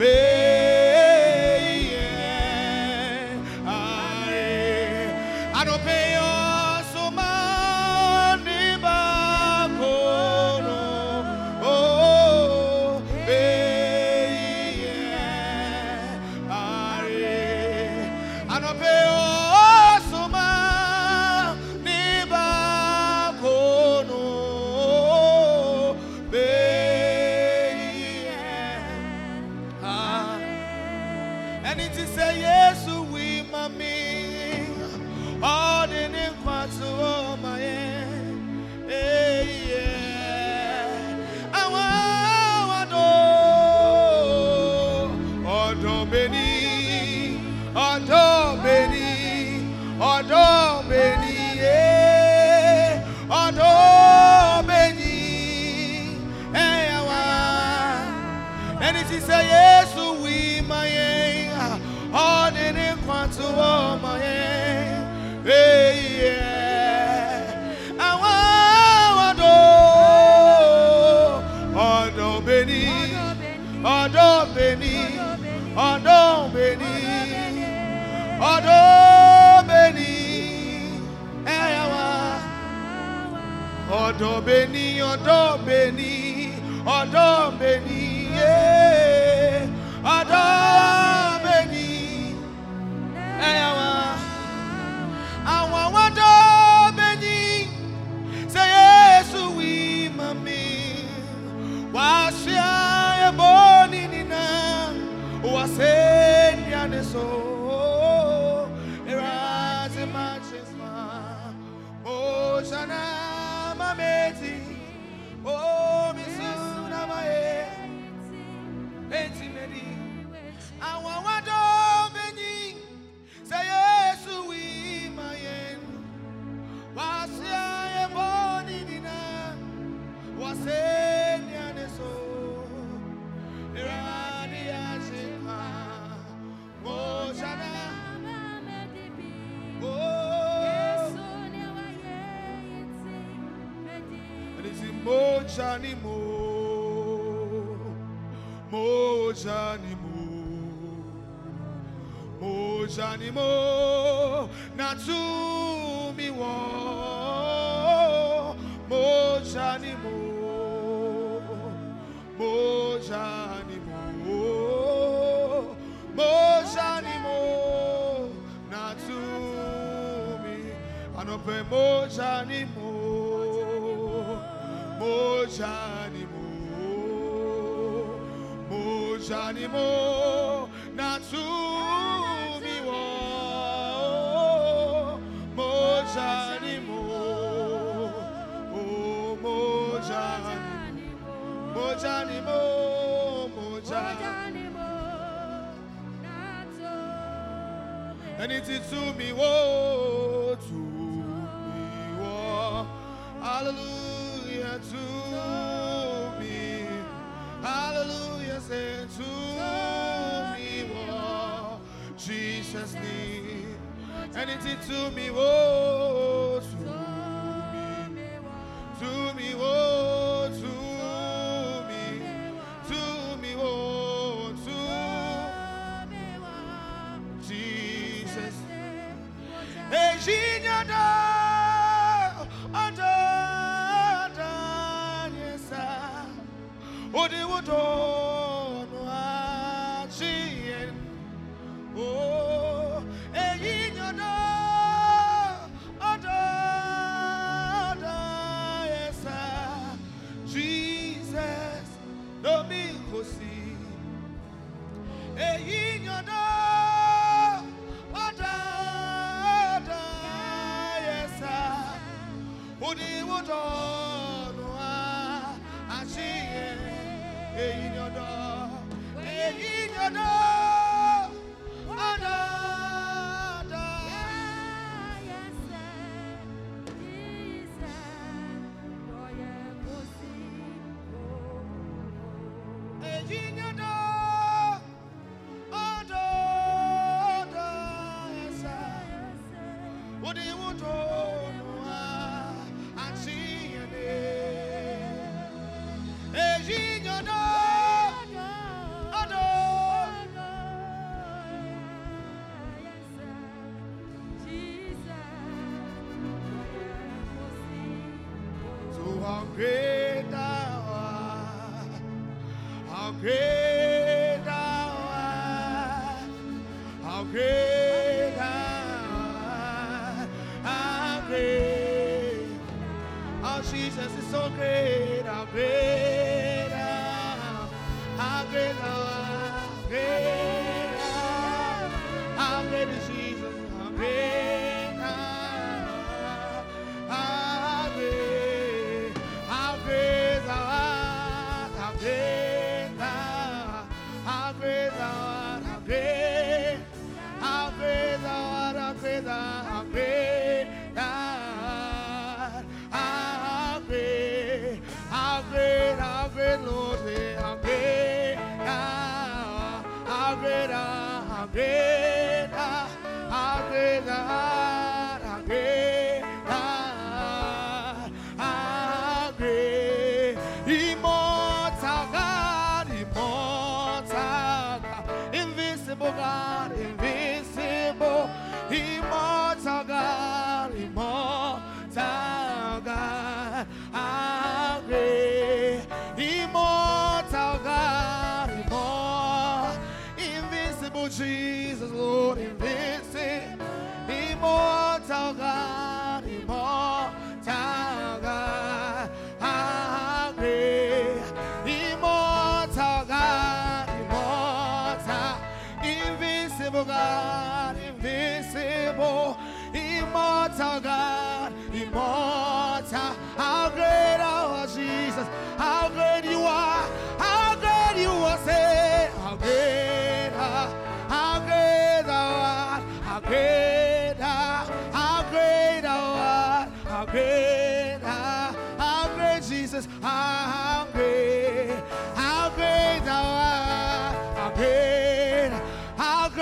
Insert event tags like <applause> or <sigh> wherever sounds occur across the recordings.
ẹni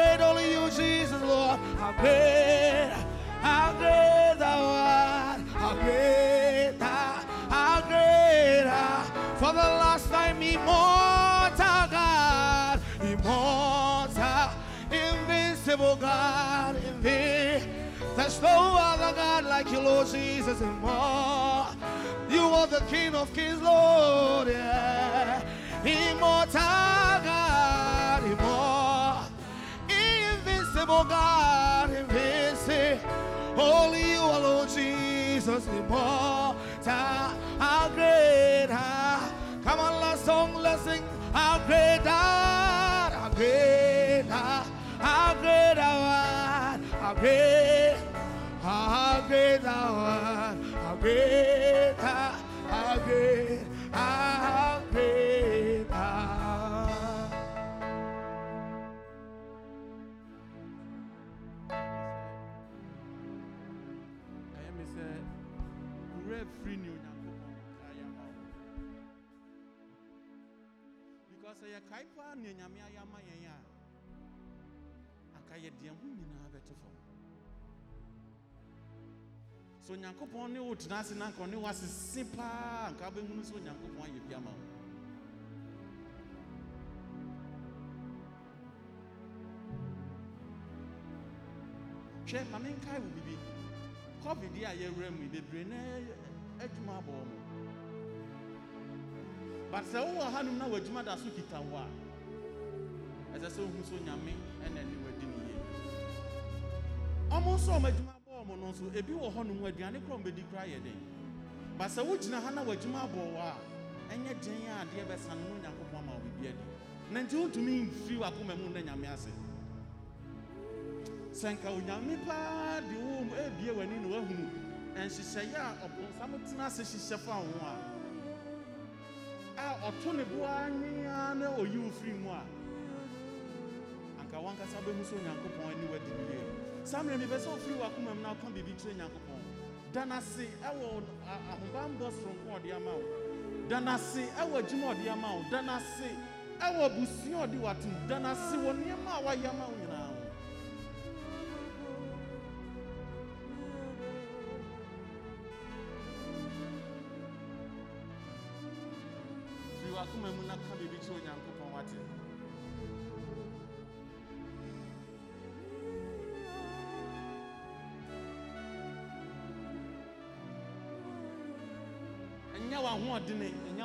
great only you, Jesus, Lord. How great. How great thou art. How great thou. How great thou. For the last time, immortal God. Immortal. Invincible God. Invi- There's no other God like you, Lord Jesus. Immortal. You are the King of Kings, Lord. Yeah. Immortal God. Immortal. Invincible God, invincible. Only you alone, Jesus, immortal. How great, how, come on, last song, let's sing. How great thou, how great, how, how great thou art, how great, how great thou art, how great, how, so onyankopɔn ne wo tena ase na anka ɔne wo asese paa anka wobɛhunu sɛ onyankopɔn ayɛ bi ama wo. Hwɛ ma menkae wo bibi covid a yɛwura mu bebree na adwuma abɔ mu. But sɛ wowɔ hanom na w'adwuma da so kita wo a ɛsɛ sɛ wohu so nyame ɛna ani wadi ne yie. Ɔmo nso a mo no nso ebi wɔ hɔnom aduane korɔ mbɛdi koraa yɛ den. But sɛ wogyina ha na w'adwuma abɔ wo a ɛnyɛ den a adeɛ bɛsa no no onyankopɔn ama wo biribi adi. Na nti wontumi mfiri w'akoma mu nna nyame ase. Sɛ nka onyame paa de wo mu ebie w'ani na wahunu nhyehyɛeɛ a ɔbonsam tena ase hyehyɛ fa ho a a ɔto ne boa nwea na oyi wo firi mu a anka wankasa bɛhu sɛ onyankopɔn ani wadi ne yie. Saa mmerɛ mepɛ sɛ ɔfiri w'akoma mu na ɔka biribi kyerɛ nyankopɔn. Da n'ase ɛwɔ a- ahobammɔ soronko ɔde ama wo. Da n'ase ɛwɔ adwuma ɔde ama wo. Da n'ase ɛwɔ abusua ɔde w'atom da n'ase wɔ nneɛma a wayɛ ama wo ɛnyɛ ɛnyɛ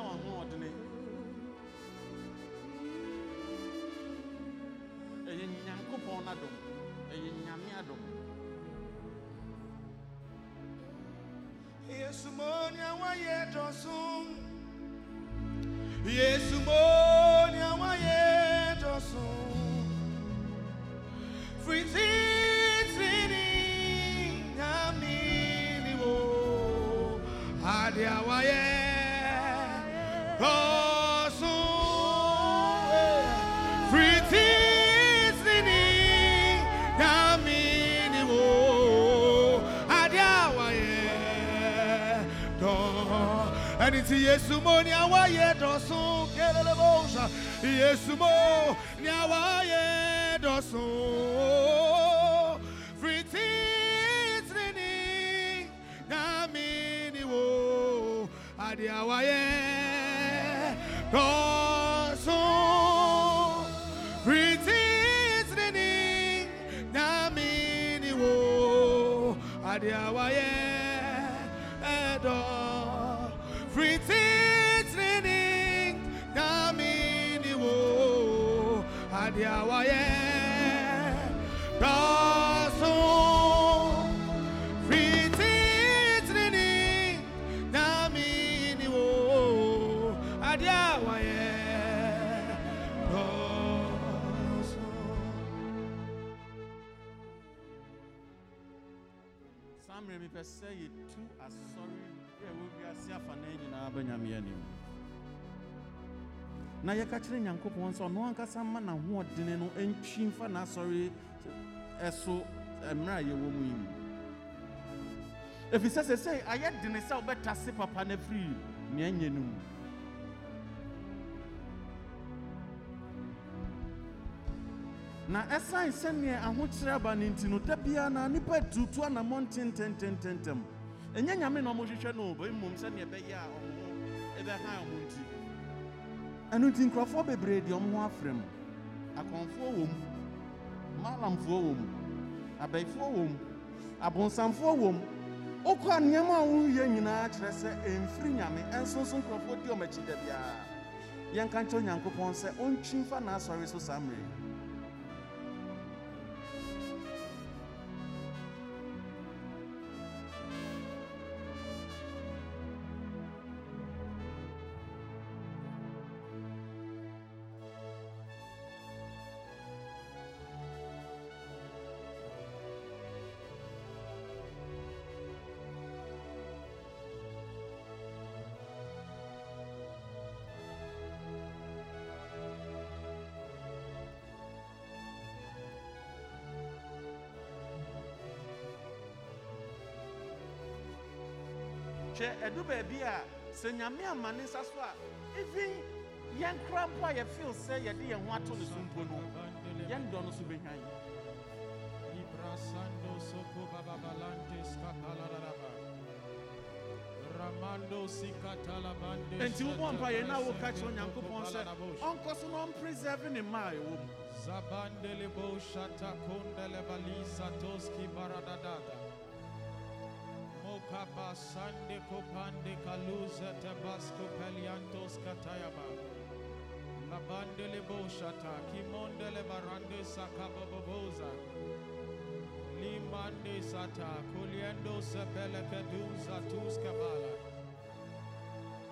w'ahoɔdene ɛnyɛ Yesu mo ni àwọn yẹ dọ̀sùn. Fìtí tìní nyàmí ni wo. Adé àwọn yẹ dọ̀sùn. Fìtí tìní nyàmí ni wo. Adé Yẹ dọ̀sùn. saa mmerɛ mepɛ sɛ yɛtu asɔre a ɛwɔ wiase afanan nyinaa ba anim na yɛka kyerɛ nyankopɔn sɛ ɔno ankasa ma n'ahoɔdene no ntwi mfa n'asɔre ɛso mmerɛ a yɛwɔ mu yi mu. Ɛfiri sɛ sɛ sɛ ayɛ dene sɛ wobɛtase papa no afiri nea no mu. Na ɛsan sɛneɛ ahokyerɛ aba no nti no da biara na nnipa atutu anammɔ ntententententɛm ɛnyɛ nyame na ɔmohwehwɛ no ɔbɛ mmom sɛneɛ ɛbɛyɛ a ɔmo ɛbɛha ɔmo nti ɛno nti nkurɔfoɔ bebree deɛ ɔmo ho afrɛ mu akɔnfoɔ wɔ mu maalamfoɔ wɔ mu abɛifoɔ wɔ mu abonsamfoɔ wɔ mu. Wokɔ a nneɛma a woyɛ nyinaa kyerɛ sɛ ɛmfiri nyame nso nkurɔfoɔ di ɔmo akyi da biara yɛnka nkyɛ onyankopɔn sɛ ɔntwi mfa n'asɔre so saa mmerɛ yi ɛdu baabi a sɛ nyame ama ne nsa so a even yɛn kora mpo a yɛfeel sɛ yɛde yɛn ho ato ne so mpo no yɛn dɔ no so bɛhwan Ibrasando soko kapalaraba. Sikatalabande. enti yɛn na woka kyerɛ onyankopɔn sɛ ɔnkɔ so na ɔmpreserve ne mma a ɛwɔ mu Zabandele bo shata kondele balisa toski baradadada. Mokaba sande kopande kaluza tabasco peliantos katayaba. Labandele bo shata kimondele barande sakaba boboza. Limande sata kuliendo sepele keduza tuskabala.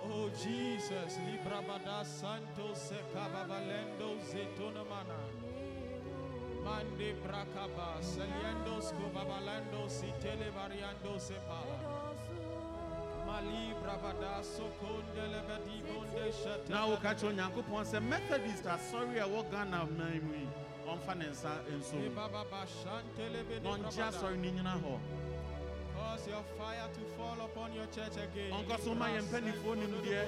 Oh Jesus, Librabada Santos Sekababalendo Zetonamana. Mande Brakaba, Seliendo Scobabalando Sitele Variando Sepala. Na woka kyerɛ onyankopɔn sɛ methodist asɔre a ɛwɔ ghana man mu yi ɔmfa ne nsa nso mu Baba Shantele na ɔngye asɔre no nyina hɔ Cause your fire to fall upon your church again. Ɔnkɔ so ma yɛn mpanimfoɔ nimdeɛ.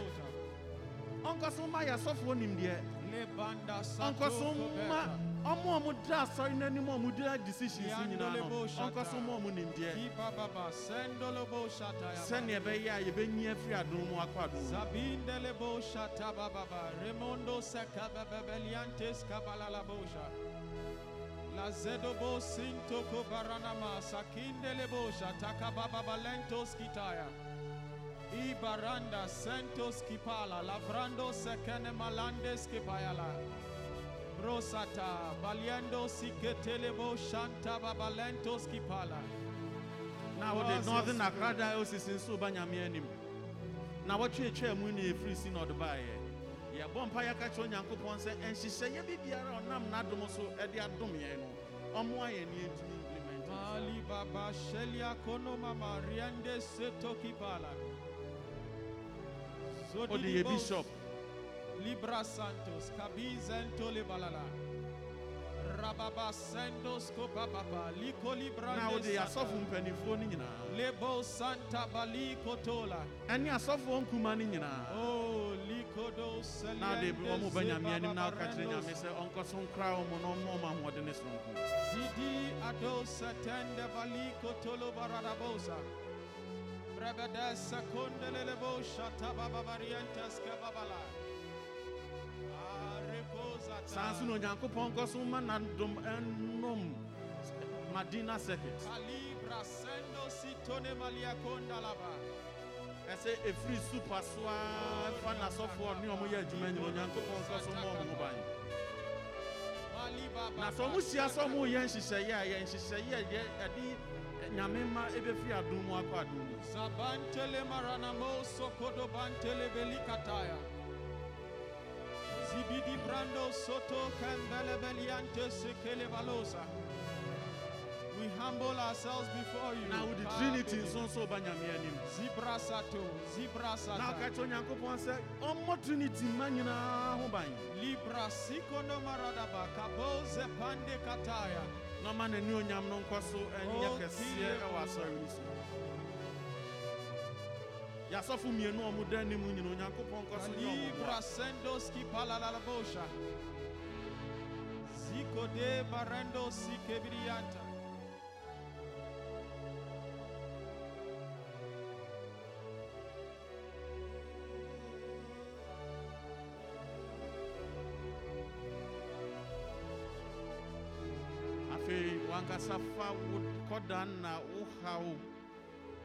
ɔnkɔ so ma yɛasɔfoɔ nimdeɛ Lebanda ɔnkɔ so ma ɔmo a ɔmo da asɔre no anim a ɔmo di decisions nyinaa no. ɔnkɔ ɔmo nimdeɛ Baba Sendolobo ɛbɛyɛ a yɛbɛnyi afiri adom mu akɔ adom mu Zabindelebo shata bababa remondo seka bebeliantes kabalala bosha la zedobo baranama sakindelebo shata kababa lentos kitaya Ibaranda Santos Kipala Lavrando Sekene Malandes Kipayala Rosata Baliendo Siketelebo Shanta Babalentos Kipala na wode Yes, northern accra diocese nso ba nyame anim na wɔtweetwaa mu ne ɛfiri si na ɔde baeɛ yɛbɔ mpa yɛka kyerɛ onyankopɔn sɛ ɛnhyehyɛeɛ bi biara ɔnam n'adom so ɛde adom yɛn no ɔmmoa yɛn ne yɛntumi implement Mali Baba Shelia Kono Mama Riende Seto Kipala wode yɛ bishop Libra Santos, Kabizento Libalala. Rababa Sendos Kopapapa, Liko Libra na wode yɛ asɔfo mpanimfoɔ no Lebo Santa Bali Kotola. ɛne asɔfoɔ nkuma no nyinaa Oh, Likodo na de Seliende ɔmo ba nyame anim na Zebaba woka kyerɛ nyame Barendos. sɛ ɔnkɔ so nkra wɔ mu na ɔmmɔ ɔma ahoɔden ne soronko Zidi Ado Setende Bali Kotolo Baradabosa. Brebede Sekunde Lelebo Shata Baba Varientes Kebabala. Ah, saa na onyankopɔn nkɔ so ma nadom ɛnom madina circuit. Calibra sendo sitone malia kondalaba. ɛsɛ ɛfiri super so a fa n'asɔfoɔ ne ɔmo yɛ adwuma nyina. Onyankopɔn nkɔ so ma ɔmo ban. Na sɛ ɔmo hyia sɛ ɔmo yɛ nhyehyɛeɛ a yɛ nhyehyɛeɛ a yɛ ɛde nyame ma ɛbɛfiri adom mu akɔ adom mu Zabantele maranamo sokodo bantele belikataya. Zibidi brando soto kambele beliante sekele balosa. We humble ourselves before you. na wode Ka- trinity nso nso ba nyame anim Zibra sato, zibra na sata. woka kyerɛ onyankopɔn sɛ ɔmmɔ trinity ma nyinaa ho ban Libra sikono maradaba kabo zepande kataya. Na ɔma n'ani onyam no nkɔ so ɛnyɛ Oh, kɛseɛ ɛwɔ asɔre no so. Yɛasɔfo mmienu a ɔmo da anim nyina onyankopɔn nkɔ so ne ɔmo Libra sendoski palalabosha. Ziko de barendo afei wankasa fa wo kɔda na wo haw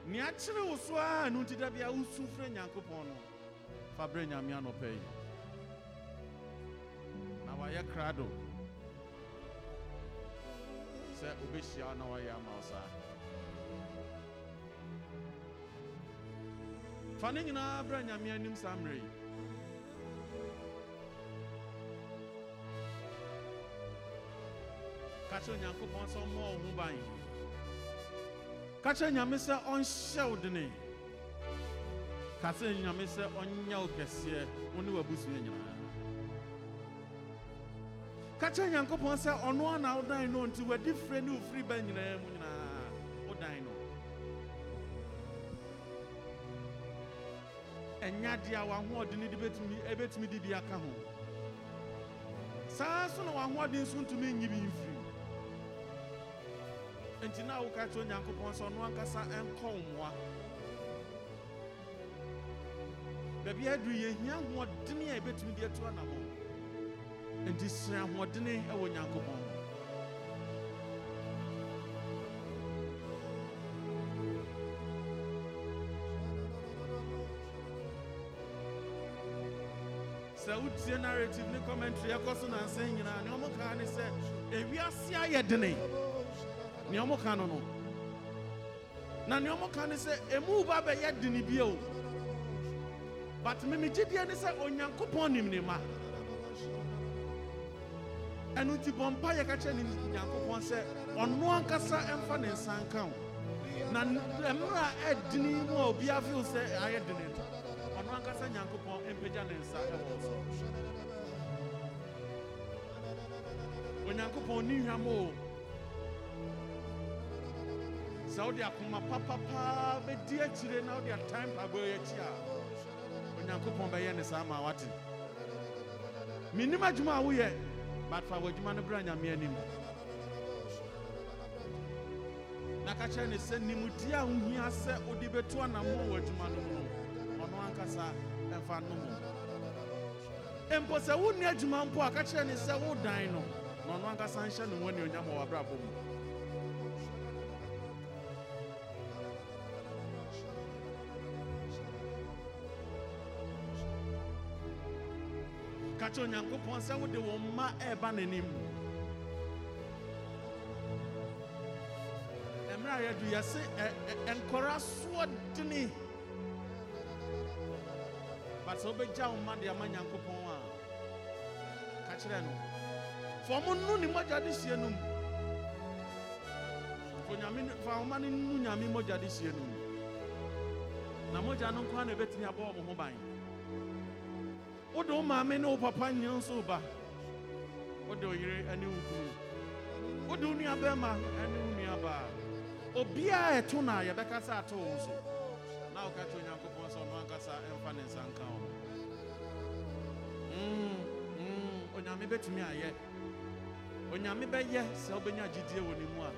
nea kyere wo so a ɛno nti da bia wosu frɛ nyankopɔn no. Fa berɛ nyame anɔpɛ yi. Na wayɛ krado. Sɛ wobɛhyia wo na wayɛ ama wo saa. Fa ne nyinaa nyame anim saa mmerɛ yi ka kyerɛ onyankopɔn sɛ ɔmmɔ wo ho ban. Ka kyerɛ nyame sɛ ɔnhyɛ wo dene. Ka kyerɛ nyame sɛ ɔnyɛ wo kɛseɛ wo ne w'abusua nyinaa. Ka kyerɛ nyankopɔn sɛ ɔno a na wodan no nti wadi frɛ ne wofiri ba nyinaa mu nyinaa. Wodan no. Ɛnyɛ a w'ahoɔden de bɛtumi ɛbɛtumi de bi aka ho. Saa nso na w'ahoɔden nso ntumi nyi bi mfiri. Nti na woka kyerɛ onyankopɔn sɛ ɔno ankasa ɛnkɔ wo mmoa. Baabi aduru yɛhia ahoɔdene a ɛbɛtumi de atu anammɔ nti srɛ ahoɔdene ɛwɔ onyankopɔn sɛ wotie narrative ne commentary ɛkɔ so nansɛ nyinaa ne ɔmo ne sɛ ewiase ayɛ dene. Nea ɔmo ka no no na nea ɔmo ka ne sɛ emu ba bɛyɛ dene bio. But mimi gyidie ne sɛ onyankopɔn nim ne ma. Ɛno nti bɔ mpa yɛ ka kyerɛ ne nyankopɔn sɛ ɔno ankasa ɛmfa ne nsa nka wo. Na mmerɛ a ɛdini mu a obiara feel sɛ ayɛ dene no ɔno ankasa nyankopɔn mpagya ne nsa ɛwɔ so. Onyankopɔn ni hwam o. sɛ wode akoma papapaa bɛdi akyire na wode atime pabɔ akyi a onyankopɔn bɛyɛ ne saa ma wate mennim adwuma a woyɛ but fa w'adwuma no bra nyame anim. Na ka kyerɛ ne sɛ nimdeɛ a wohia sɛ wode bɛtu anammɔ wɔ adwuma no mu no ɔno ankasa ɛmfa no mu mpo sɛ wonni adwuma mpo a ka kyerɛ ne sɛ wodan no na ɔno ankasa nhyɛ ne ho anuonyam wɔ w'abrabɔ mu kyerɛ onyankopɔn sɛ wode wo mma ɛreba n'anim. Mmerɛ a yɛdu yɛse nkɔra soɔdene but sɛ wobɛgya wo mma de ama nyankopɔn a ka kyerɛ no. Fa ɔmo nu ne mogya de sie no mu. Fa no- ɔma no nu nyame mogya de sie no mu. Na mogya no nkwa na ɛbɛtumi abɔ ɔmo ho ban wode wo maame ne wo papa nyɛ nso ba. Wode wo yere ne wo kunu. Wode wo nuabɛrima ne wo nuabaa obiaa ɛto no a ato wo so na woka kyerɛ onyankopɔn sɛ ɔno ankasa ɛmfa ne nsa nka wo. Mm, mm, onyame bɛtumi ayɛ. Onyame bɛyɛ sɛ wobɛnya gyidie wɔ ne mu a.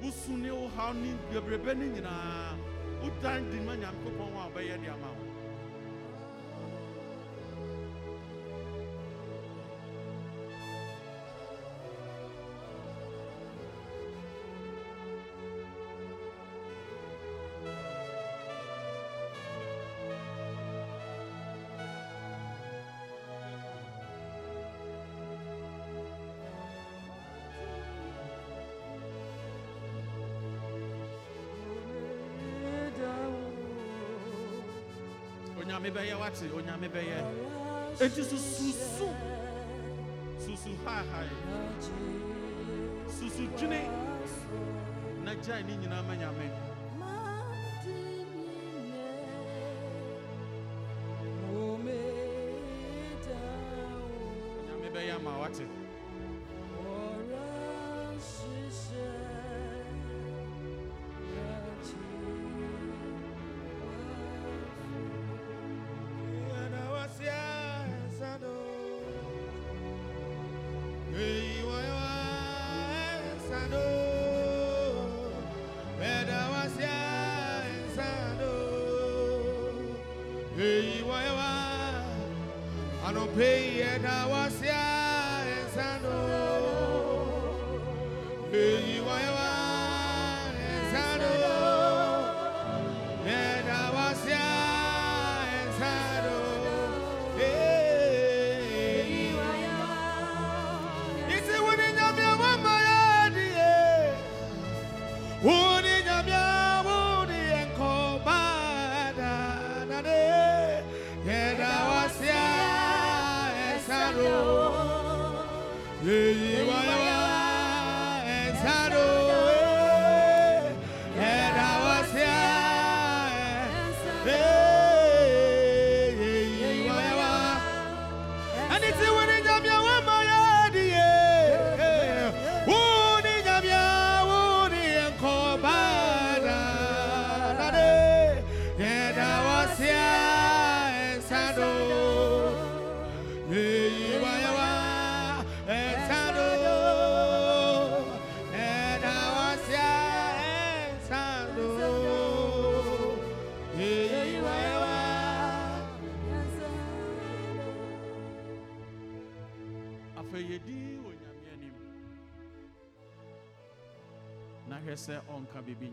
Wosu ne wo haw ne bebrebe no nyinaa. Wodan di ma nyankopɔn a ɔbɛyɛ de ama wo. Onyame bɛyɛ wate onyame oh, bɛyɛ enti so susu susu hahae susu dwene. Na gyae ne nyinaa ma nyame. Onyame bɛyɛ ama wate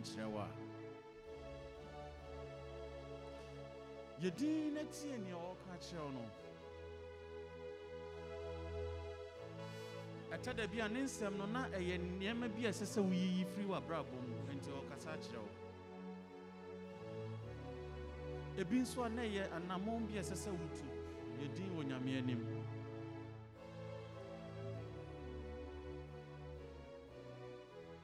nkyerɛ a yɛdin na tie nea ɔka kyerɛ wo no ɛtɛ da bi a ne nsɛm no na ɛyɛ nneɛma bi a ɛsɛ sɛ woyiyi firi w'abrabɔ mu. Enti ɔkasa kyerɛ wo. Ebi nso a na ɛyɛ anammɔn bi a ɛsɛ sɛ wotu yɛdin wɔ nyame anim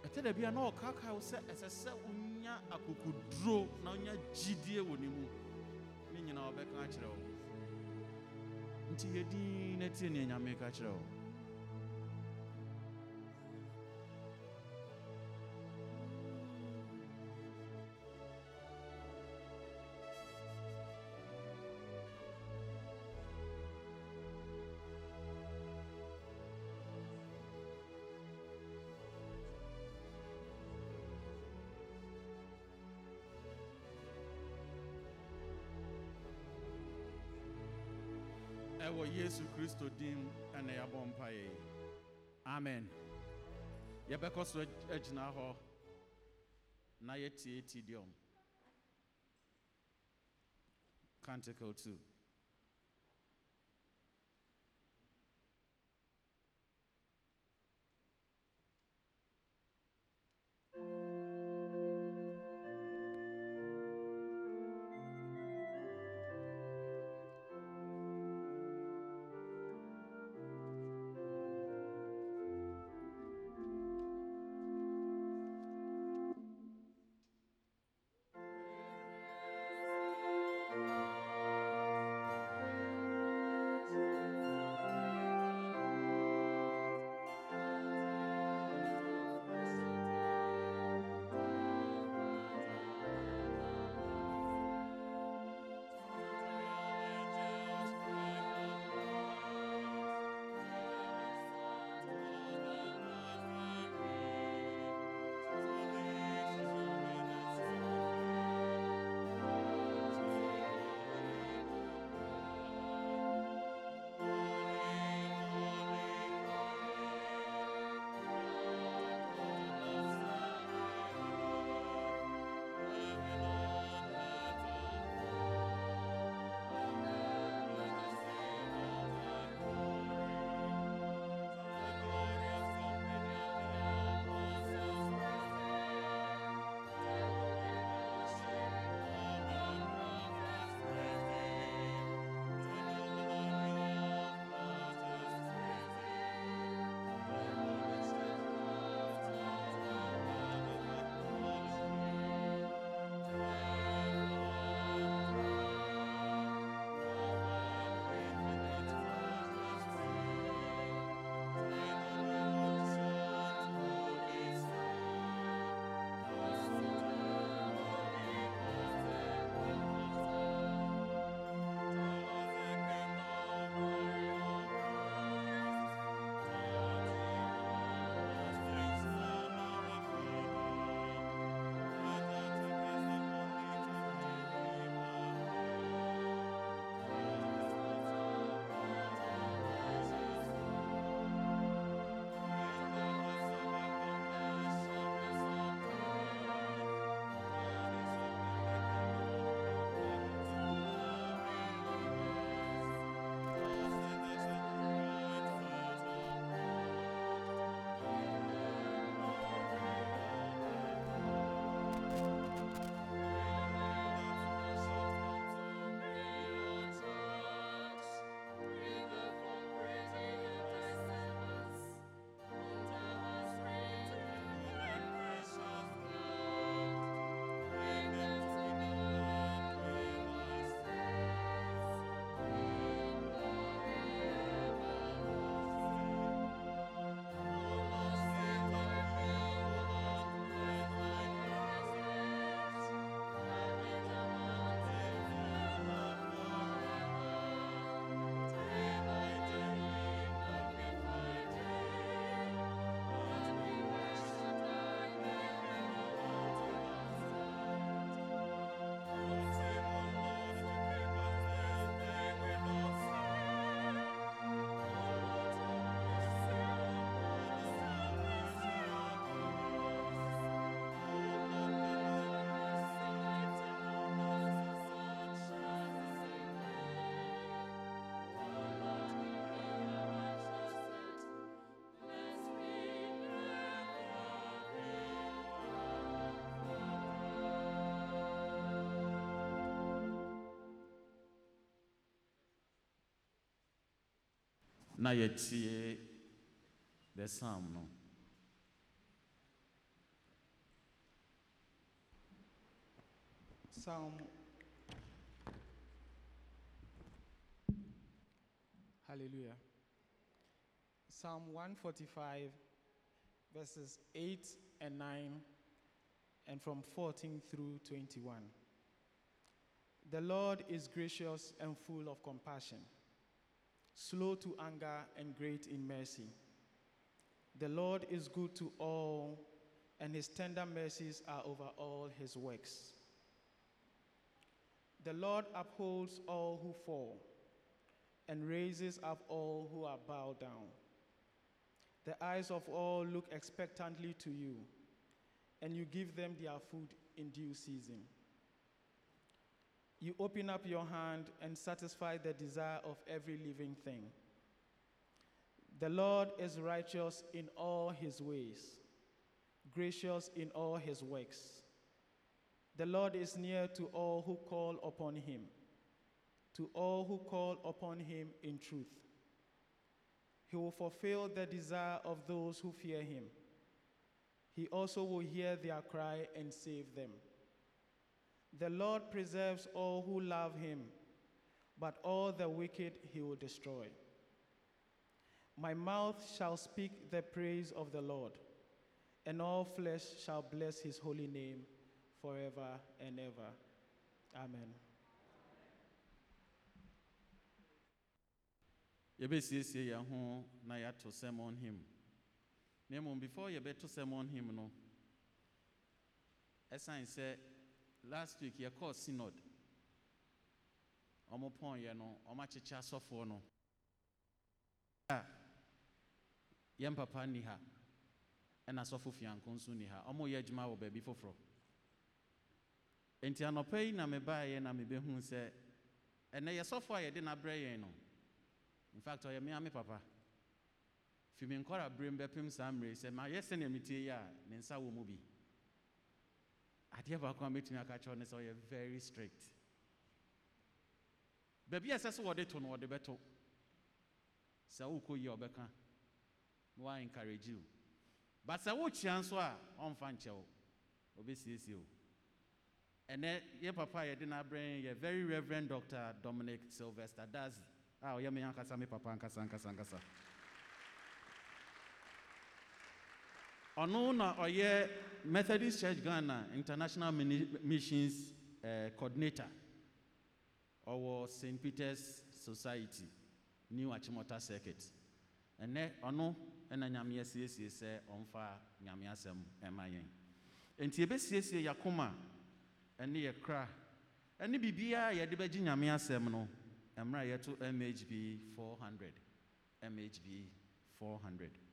ɛtɛ da bi a na ɔkaakae wo sɛ ɛsɛ sɛ wonya akokoduro na wonya gyidie wɔ ne mu. Ne nyinaa ɔbɛka akyerɛ wo. Nti yɛdin na tie nea nyame ka kyerɛ wo. Ɛwɔ yesu kristo dim ɛna yɛabɔ mpaeɛ yi amen. Yɛbɛkɔ so ag- agyina hɔ na yɛtie Te Deum canticle 2 na yɛtie the psalm no Psalm. Hallelujah. Psalm 145, verses 8 and 9, and from 14 through 21. The Lord is gracious and full of compassion, slow to anger and great in mercy. The Lord is good to all, and his tender mercies are over all his works. The Lord upholds all who fall and raises up all who are bowed down. The eyes of all look expectantly to you, and you give them their food in due season. You open up your hand and satisfy the desire of every living thing. The Lord is righteous in all his ways, gracious in all his works. The Lord is near to all who call upon him, to all who call upon him in truth. He will fulfill the desire of those who fear him. He also will hear their cry and save them. The Lord preserves all who love him, but all the wicked he will destroy. My mouth shall speak the praise of the Lord, and all flesh shall bless his holy name forever and ever. Amen. yɛbɛsiesie yɛn ho na yɛato sermon hymn na mmom before yɛbɛto sermon hymn no ɛsiane sɛ last week yɛkɔɔ synod. Ɔmo pɔnyɛ no ɔmo akyekyɛ asɔfoɔ no. A yɛn papa nni ha ɛna asɔfo fianko nso nni ha. Ɔmo yɛ adwuma wɔ baabi foforɔ enti anɔpa yi na mebaeɛ na mebɛhu sɛ ɛnɛ yɛsɔfo a yɛde n'abrɛ yɛn no. In fact ɔyɛ me a me papa. Fi me nkɔra berem bɛpem saa mmerɛ sɛ mayɛ sɛnea metie yi a ne nsa wɔ mu bi. Adeɛ baako a mɛtumi aka ne sɛ ɔyɛ oh, very strict. Baabi a ɛsɛ sɛ wɔde to no wɔde bɛto sɛ wokɔ yie ɔbɛka na wa encourage you. But sɛ wokyia nso a ɔmfa nkyɛ wo ɔbɛsiesie wo ɛnɛ yɛ papa a yɛde no abrɛ yɛn yɛ very reverend dr dominic sylvester. Dazi a ɔyɛ me ankasa me papa ankasa ankasa ankasa na ɔyɛ methodist church ghana international missions eh, coordinator ɔwɔ st peters society new achimota circuit. Ɛnɛ ɔno ɛna nyame asiesie sɛ ɔmfa nyame asɛm ɛma yɛn enti yɛbɛsiesie yɛakoma ɛne yɛ kra. Ɛne biribiara yɛde bɛgye nyame asɛm no mmerɛ a mhb 400 mhb 400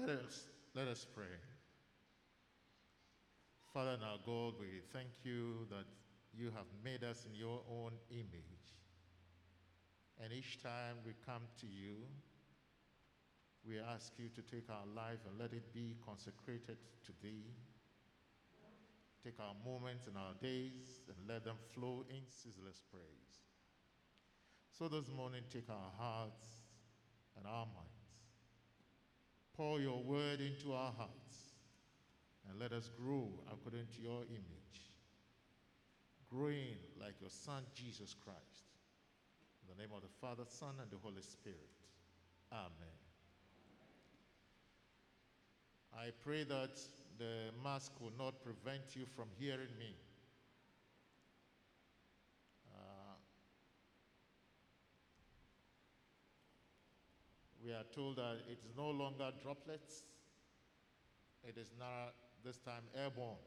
Let us, let us pray. Father and our God, we thank you that you have made us in your own image. And each time we come to you, we ask you to take our life and let it be consecrated to thee. Take our moments and our days and let them flow in ceaseless praise. So this morning, take our hearts and our minds. Pour your word into our hearts and let us grow according to your image, growing like your Son, Jesus Christ. In the name of the Father, Son, and the Holy Spirit. Amen. I pray that the mask will not prevent you from hearing me. Uh, we are told that it is no longer droplets, it is now this time airborne.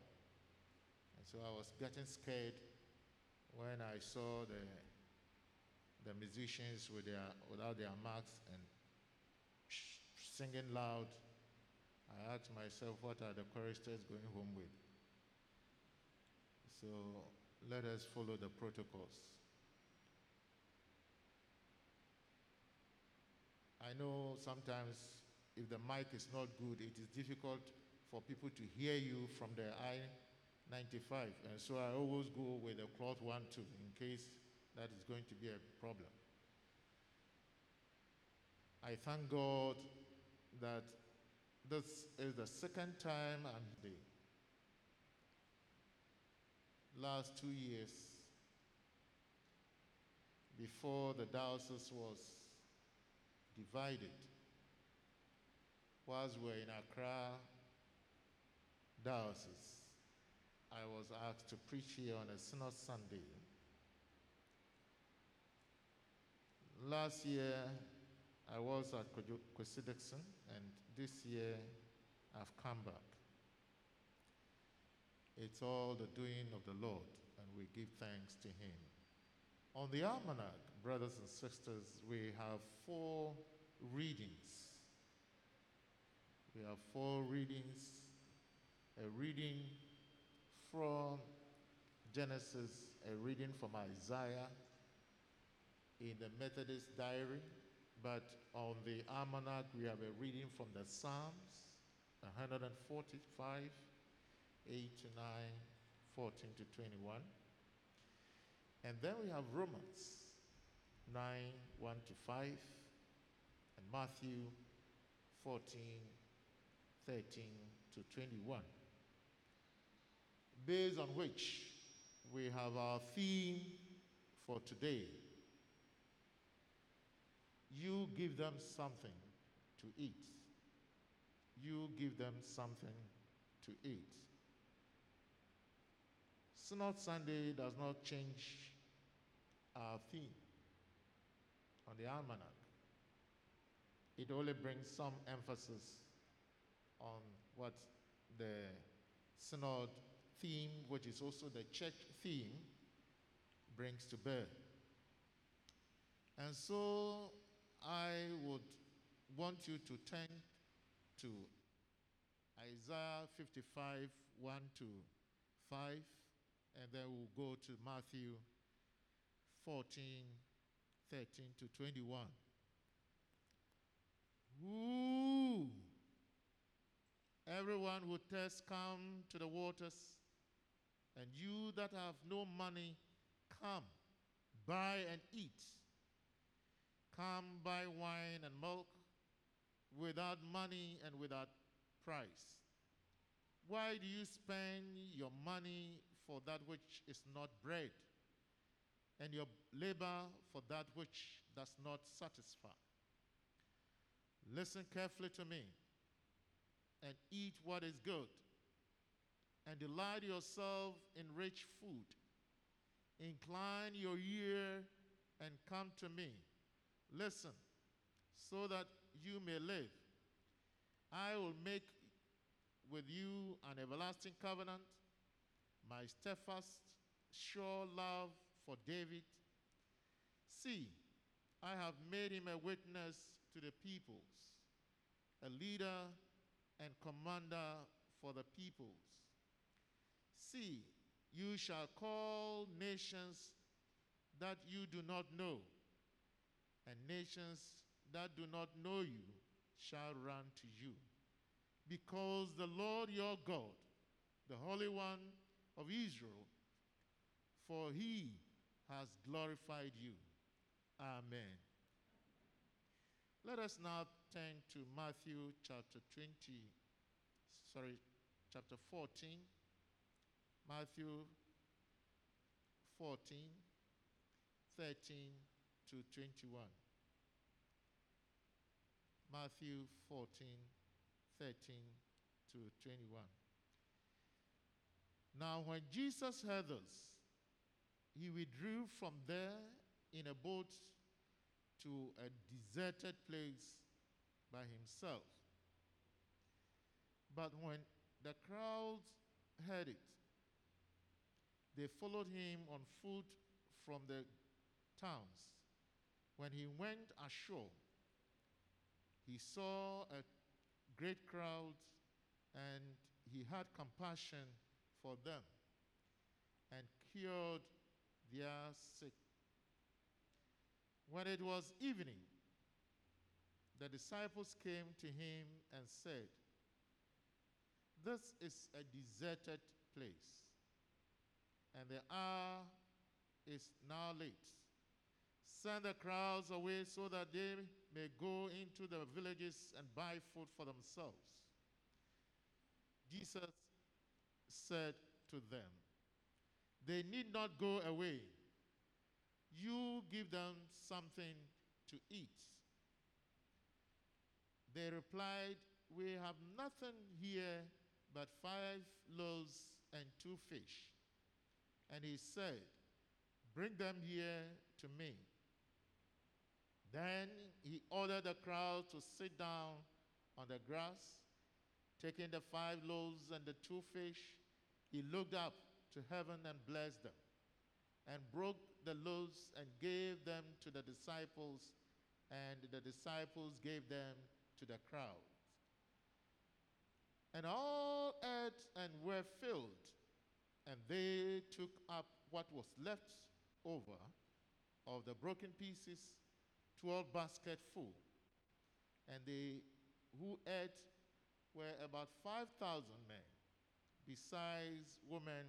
And so I was getting scared when I saw the, the musicians with their, without their masks and singing loud. I asked myself, what are the choristers going home with? So let us follow the protocols. I know sometimes if the mic is not good, it is difficult for people to hear you from the I-95. And so I always go with a cloth one too, in case that is going to be a problem. I thank God that this is the second time I'm here. Last two years, before the diocese was divided, whilst we were in Accra diocese, I was asked to preach here on a Synod Sunday. Last year, I was at Kwesi Dixon, and this year I've come back. It's all the doing of the Lord, and we give thanks to Him. On the almanac, brothers and sisters, we have four readings. We have four readings. A reading from Genesis, a reading from Isaiah in the Methodist diary, but on the almanac, we have a reading from the Psalms, 145, 8 to 9, 14 to 21. And then we have Romans 9, 1 to 5, and Matthew 14, 13 to 21. Based on which we have our theme for today you give them something to eat. You give them something to eat. Synod Sunday does not change our theme on the almanac. It only brings some emphasis on what the Synod theme, which is also the church theme, brings to bear. And so I would want you to turn to Isaiah 55, 1 to 5, and then we'll go to Matthew 14, 13 to 21. Ooh! Everyone who thirsts, come to the waters, and you that have no money, come, buy and eat. Come buy wine and milk without money and without price. Why do you spend your money for that which is not bread, and your labor for that which does not satisfy? Listen carefully to me and eat what is good, and delight yourself in rich food. Incline your ear and come to me. Listen, so that you may live. I will make with you an everlasting covenant, my steadfast, sure love for David. See, I have made him a witness to the peoples, a leader and commander for the peoples. See, you shall call nations that you do not know, and nations that do not know you shall run to you. Because the Lord your God, the Holy One of Israel, for he has glorified you. Amen. Let us now turn to Matthew chapter 20, sorry, chapter 14. Matthew 14, 13 to 21. Matthew 14, 13 to 21. Now, when Jesus heard this, he withdrew from there in a boat to a deserted place by himself. But when the crowds heard it, they followed him on foot from the towns. When he went ashore, he saw a great crowd and he had compassion for them and cured their sick. When it was evening, the disciples came to him and said, This is a deserted place, and the hour is now late. Send the crowds away so that they may go into the villages and buy food for themselves. Jesus said to them, They need not go away. You give them something to eat. They replied, We have nothing here but five loaves and two fish. And he said, Bring them here to me. Then he ordered the crowd to sit down on the grass. Taking the five loaves and the two fish, he looked up to heaven and blessed them, and broke the loaves and gave them to the disciples, and the disciples gave them to the crowd. And all ate and were filled, and they took up what was left over of the broken pieces, 12 baskets full. And they who ate were about 5,000 men, besides women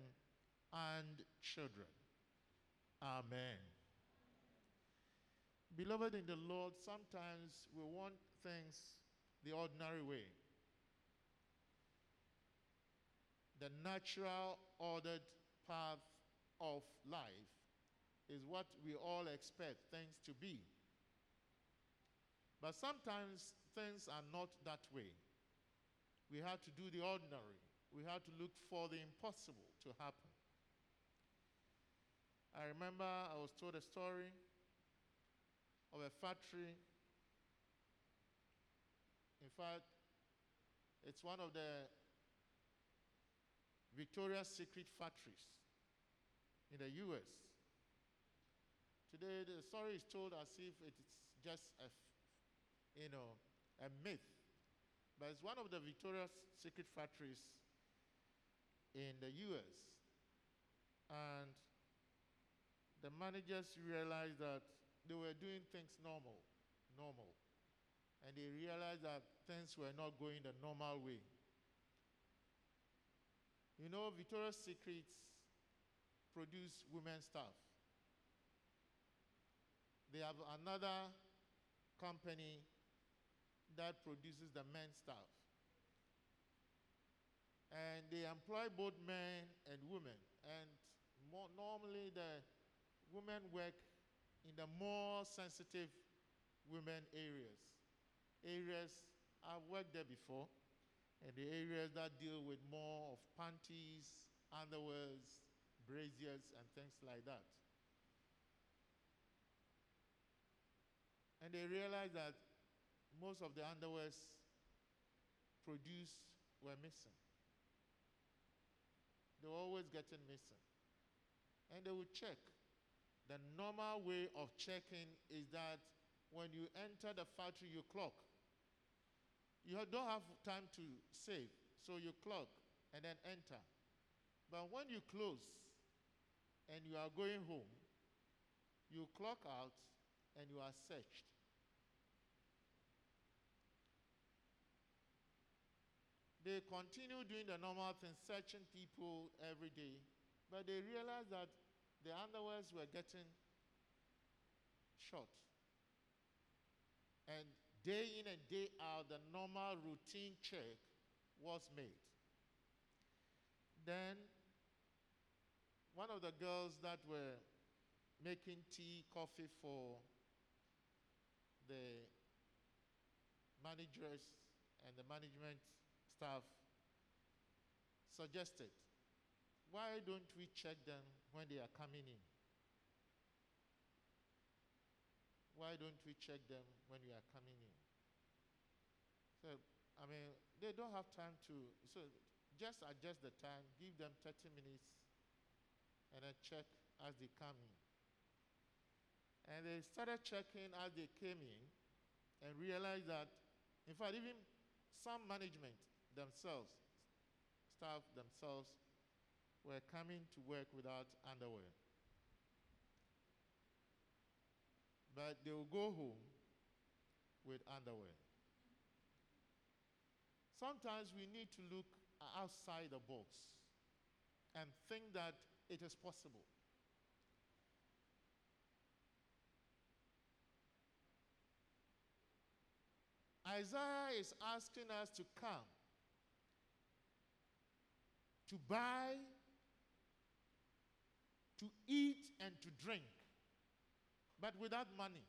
and children. Amen. Beloved in the Lord, sometimes we want things the ordinary way. The natural, ordered path of life is what we all expect things to be. But sometimes things are not that way. We have to do the ordinary, we have to look for the impossible to happen. I remember I was told a story of a factory. In fact, it's one of the Victoria's Secret factories in the US. Today, the story is told as if it's just a, you know, a myth. But it's one of the Victoria's Secret factories in the US. And the managers realized that they were doing things normal, normal. And they realized that things were not going the normal way. You know, Victoria's Secrets produce women's stuff. They have another company that produces the men's stuff. And they employ both men and women. And more, normally the women work in the more sensitive women areas. Areas, I've worked there before, and the areas that deal with more of panties, underwears, braziers, and things like that. And they realized that most of the underwears produced were missing. They were always getting missing. And they would check. The normal way of checking is that when you enter the factory, you clock. You don't have time to save, so you clock and then enter. But when you close and you are going home, you clock out and you are searched. They continue doing the normal thing, searching people every day, but they realize that the underwears were getting short. And day in and day out, the normal routine check was made. Then, one of the girls that were making tea, coffee for the managers and the management staff suggested, why don't we check them when they are coming in? Why don't we check them when we are coming in? So, I mean, they don't have time to, so just adjust the time, give them 30 minutes, and then check as they come in. And they started checking as they came in and realized that, in fact, even some management themselves, staff themselves, were coming to work without underwear. But they will go home with underwear. Sometimes we need to look outside the box and think that it is possible. Isaiah is asking us to come, to buy, to eat, and to drink, but without money.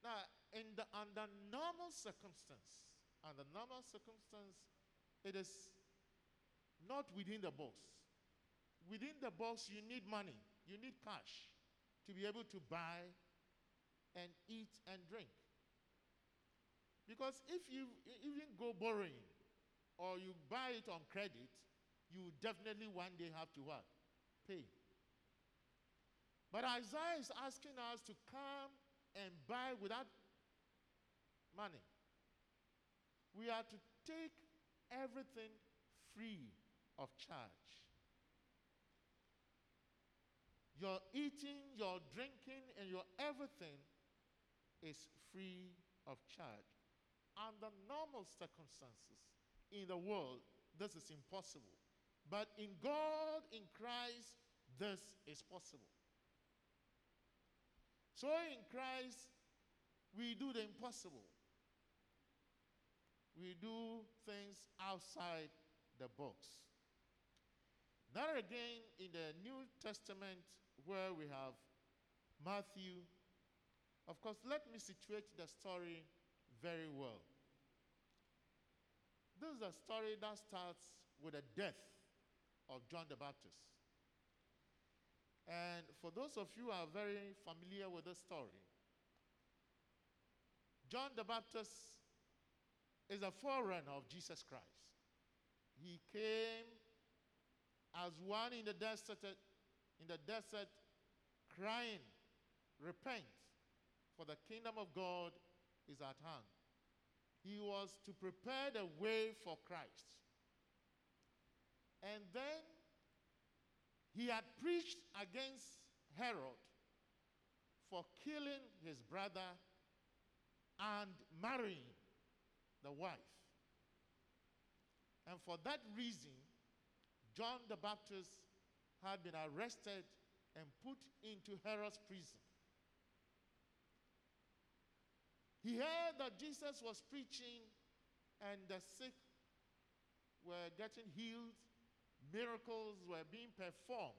Now, in the, under normal circumstance, under normal circumstance, it is not within the box. Within the box, you need money, you need cash to be able to buy and eat and drink. Because if you even go borrowing or you buy it on credit, you definitely one day have to what? Pay. But Isaiah is asking us to come and buy without money. We are to take everything free of charge. Your eating, your drinking, and your everything is free of charge. Under normal circumstances in the world, this is impossible. But in God, in Christ, this is possible. So in Christ, we do the impossible. We do things outside the box. Now, again, in the New Testament, where we have Matthew, of course, let me situate the story very well. This is a story that starts with the death of John the Baptist. And for those of you who are very familiar with this story, John the Baptist is a forerunner of Jesus Christ. He came as one in the desert, in the desert, crying, "Repent, for the kingdom of God is at hand." He was to prepare the way for Christ. And then he had preached against Herod for killing his brother and marrying the wife. And for that reason, John the Baptist had been arrested and put into Herod's prison. He heard that Jesus was preaching and the sick were getting healed, miracles were being performed.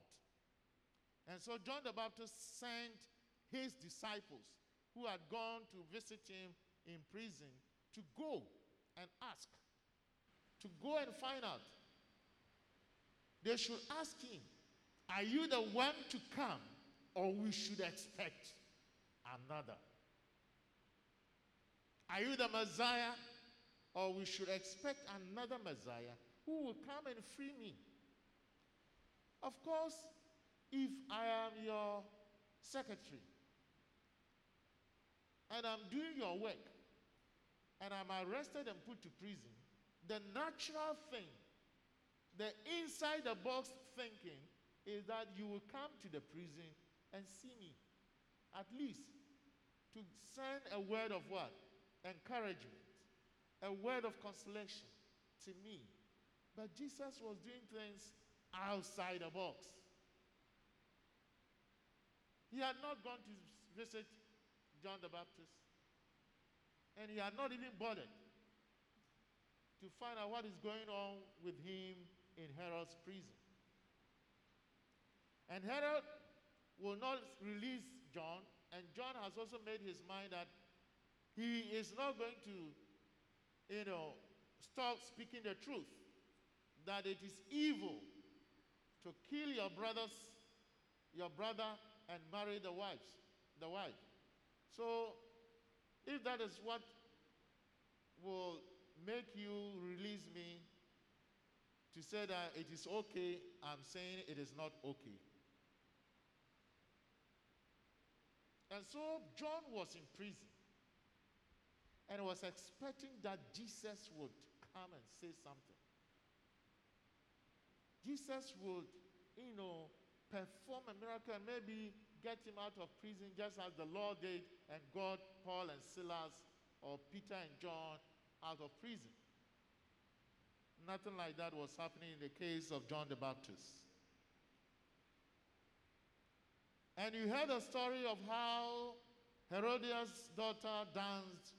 And so John the Baptist sent his disciples who had gone to visit him in prison to go and ask, to go and find out. They should ask him, Are you the one to come, or we should expect another? Are you the Messiah, or we should expect another Messiah who will come and free me? Of course, if I am your secretary and I'm doing your work, and I'm arrested and put to prison, the natural thing, the inside the box thinking, is that you will come to the prison and see me. At least to send a word of what? Encouragement, a word of consolation to me. But Jesus was doing things outside the box. He had not gone to visit John the Baptist, and he had not even bothered to find out what is going on with him in Herod's prison. And Herod will not release John, and John has also made his mind that he is not going to, you know, stop speaking the truth. That it is evil to kill your brothers, your brother, and marry the wives, the wife. So, if that is what will make you release me to say that it is okay, I'm saying it is not okay. And so John was in prison and was expecting that Jesus would come and say something. Jesus would, you know, perform a miracle and maybe get him out of prison just as the Lord did and got Paul and Silas or Peter and John out of prison. Nothing like that was happening in the case of John the Baptist. And you heard the story of how Herodias' daughter danced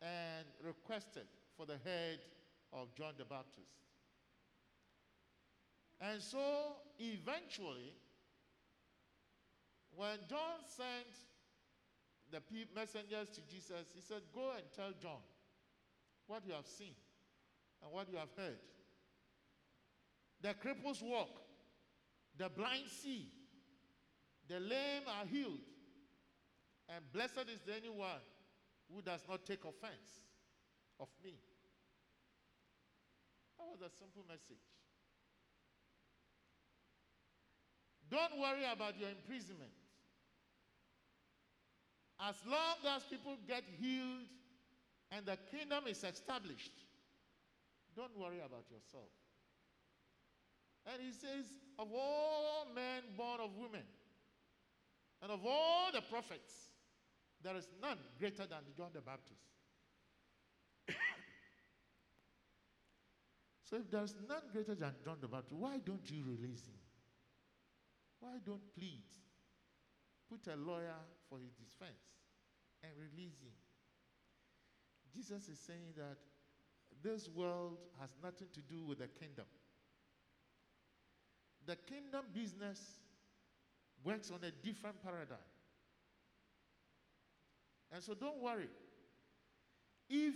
and requested for the head of John the Baptist. And so eventually, when John sent the messengers to Jesus, he said, Go and tell John what you have seen and what you have heard. The cripples walk, the blind see, the lame are healed, and blessed is the anyone who does not take offense of me. That was a simple message. Don't worry about your imprisonment. As long as people get healed and the kingdom is established, don't worry about yourself. And he says, Of all men born of women, and of all the prophets, there is none greater than John the Baptist. <coughs> so if there's none greater than John the Baptist, why don't you release him? Why don't plead? Put a lawyer for his defense and release him. Jesus is saying that this world has nothing to do with the kingdom. The kingdom business works on a different paradigm. And so don't worry. If,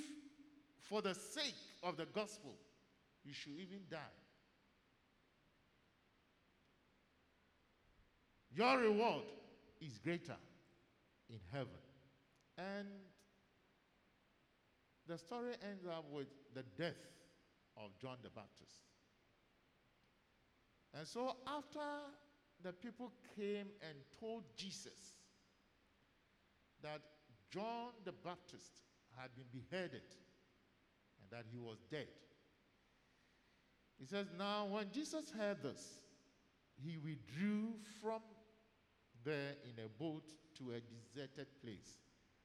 for the sake of the gospel, you should even die, your reward is greater in heaven. And the story ends up with the death of John the Baptist. And so after the people came and told Jesus that John the Baptist had been beheaded and that he was dead. He says, Now, when Jesus heard this, he withdrew from there in a boat to a deserted place.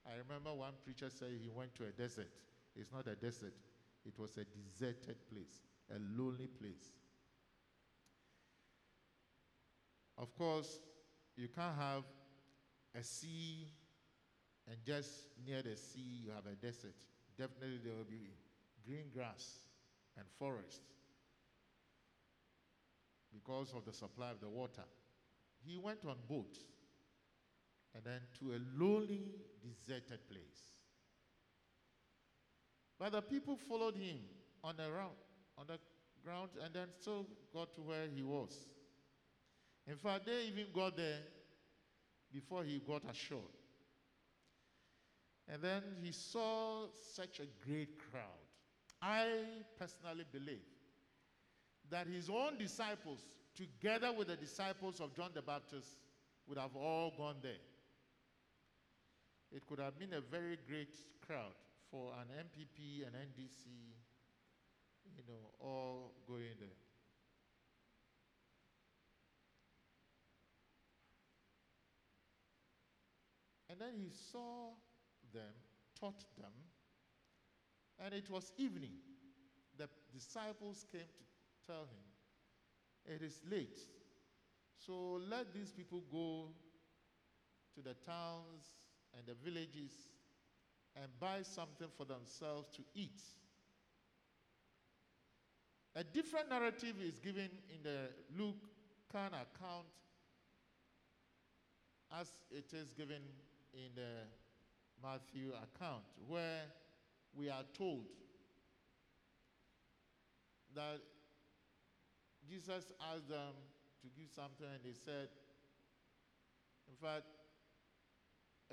I remember one preacher said he went to a desert. It's not a desert, it was a deserted place, a lonely place. Of course, you can't have a sea and just near the sea you have a desert. Definitely there will be green grass and forest because of the supply of the water. He went on boat and then to a lonely, deserted place. But the people followed him on the, on the ground and then still got to where he was. In fact, they even got there before he got ashore. And then he saw such a great crowd. I personally believe that his own disciples, together with the disciples of John the Baptist, would have all gone there. It could have been a very great crowd for an NPP and NDC, you know, all going there. And then he saw them, taught them, and it was evening. The disciples came to tell him, It is late. So let these people go to the towns and the villages and buy something for themselves to eat. A different narrative is given in the Luke Lucan account as it is given in the Matthew account, where we are told that Jesus asked them to give something, and they said, in fact,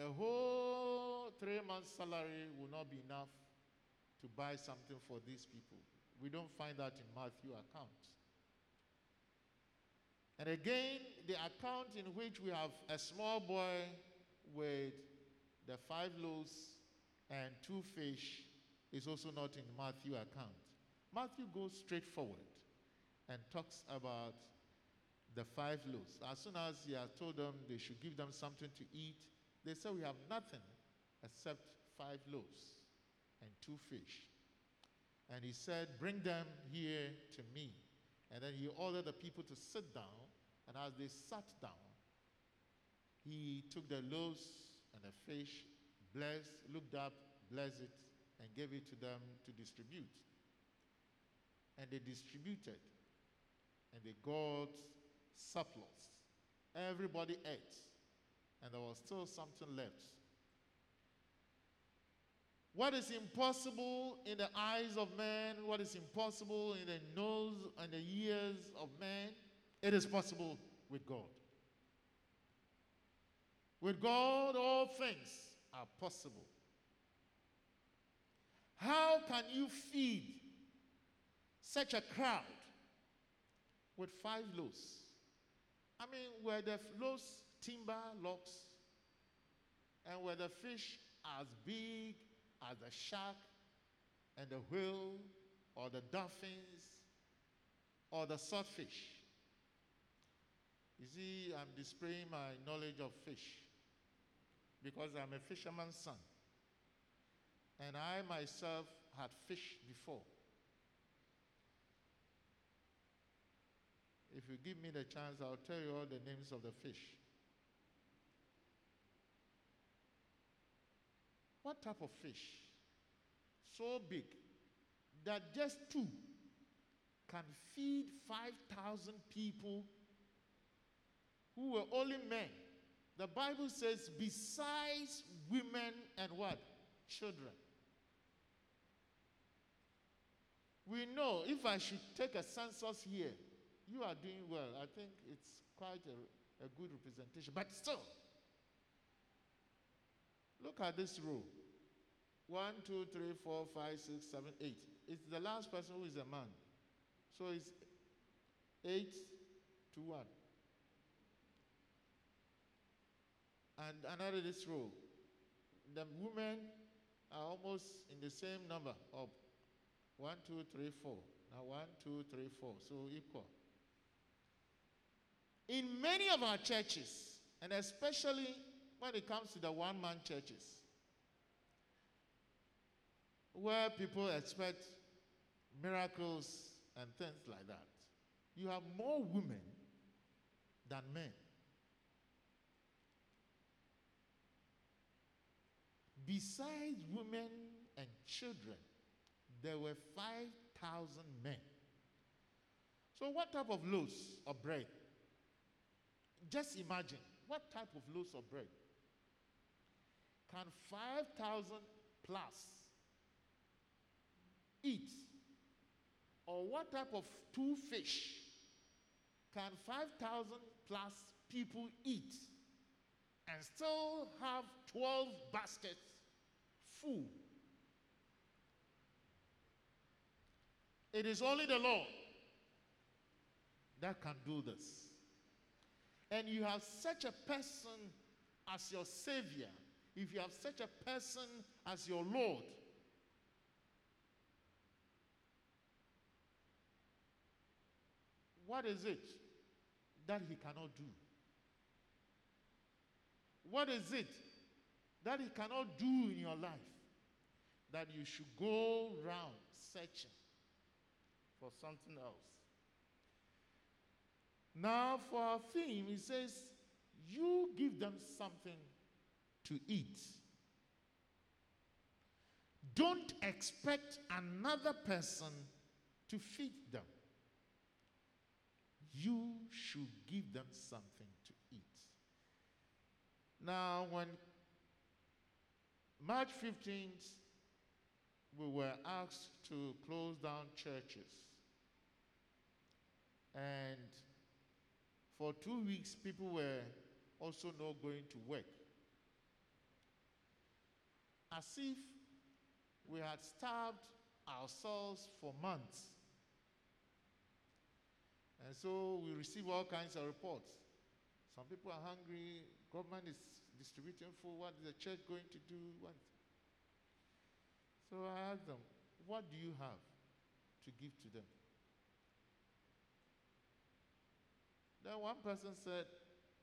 a whole three months' salary will not be enough to buy something for these people. We don't find that in Matthew account. And again, the account in which we have a small boy with the five loaves and two fish is also not in Matthew account. Matthew goes straight forward and talks about the five loaves. As soon as he has told them they should give them something to eat, they said, we have nothing except five loaves and two fish. And he said, Bring them here to me. And then he ordered the people to sit down. And as they sat down, he took the loaves and the fish, blessed, looked up, blessed it, and gave it to them to distribute. And they distributed. And they got surplus. Everybody ate. And there was still something left. What is impossible in the eyes of man, what is impossible in the nose and the ears of man, it is possible with God. With God, all things are possible. How can you feed such a crowd with five loaves? I mean, were the loaves timber logs and were the fish as big as the shark and the whale or the dolphins or the swordfish? You see, I'm displaying my knowledge of fish because I'm a fisherman's son. And I myself had fished before. If you give me the chance, I'll tell you all the names of the fish. What type of fish? So big that just two can feed 5,000 people who were only men. The Bible says, besides women and what? Children. We know if I should take a census here, you are doing well. I think it's quite a, a good representation. But still, look at this row. One, two, three, four, five, six, seven, eight. It's the last person who is a man. So it's eight to one. and another this row. The women are almost in the same number of one, two, three, four. Now one, two, three, four. So equal. In many of our churches, and especially when it comes to the one man churches, where people expect miracles and things like that, you have more women than men. Besides women and children, there were 5,000 men. So, what type of loaves of bread? Just imagine what type of loaves of bread can 5,000 plus eat? Or what type of two fish can 5,000 plus people eat and still have 12 baskets full? It is only the Lord that can do this and you have such a person as your Savior, if you have such a person as your Lord, what is it that He cannot do? What is it that He cannot do in your life that you should go round searching for something else? Now, for our theme, he says, You give them something to eat. Don't expect another person to feed them. You should give them something to eat. Now, when March 15th, we were asked to close down churches. And for two weeks, people were also not going to work. As if we had starved ourselves for months. And so we receive all kinds of reports. Some people are hungry, government is distributing food, what is the church going to do? What? So I asked them, what do you have to give to them? Then one person said,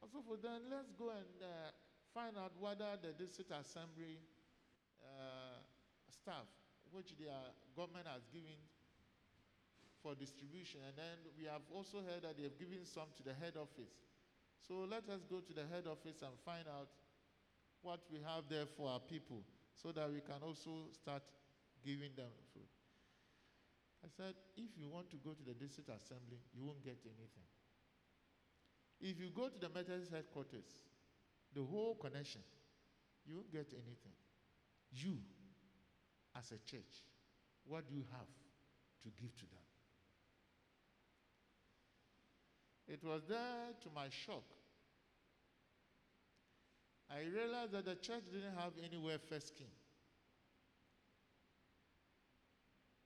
also for then let's go and uh, find out whether the district assembly uh, staff, which the government has given for distribution, and then we have also heard that they have given some to the head office. So let us go to the head office and find out what we have there for our people so that we can also start giving them food. I said, if you want to go to the district assembly, you won't get anything. If you go to the Methodist headquarters, the whole connection, you won't get anything. You, as a church, what do you have to give to them? It was there to my shock. I realized that the church didn't have any welfare scheme.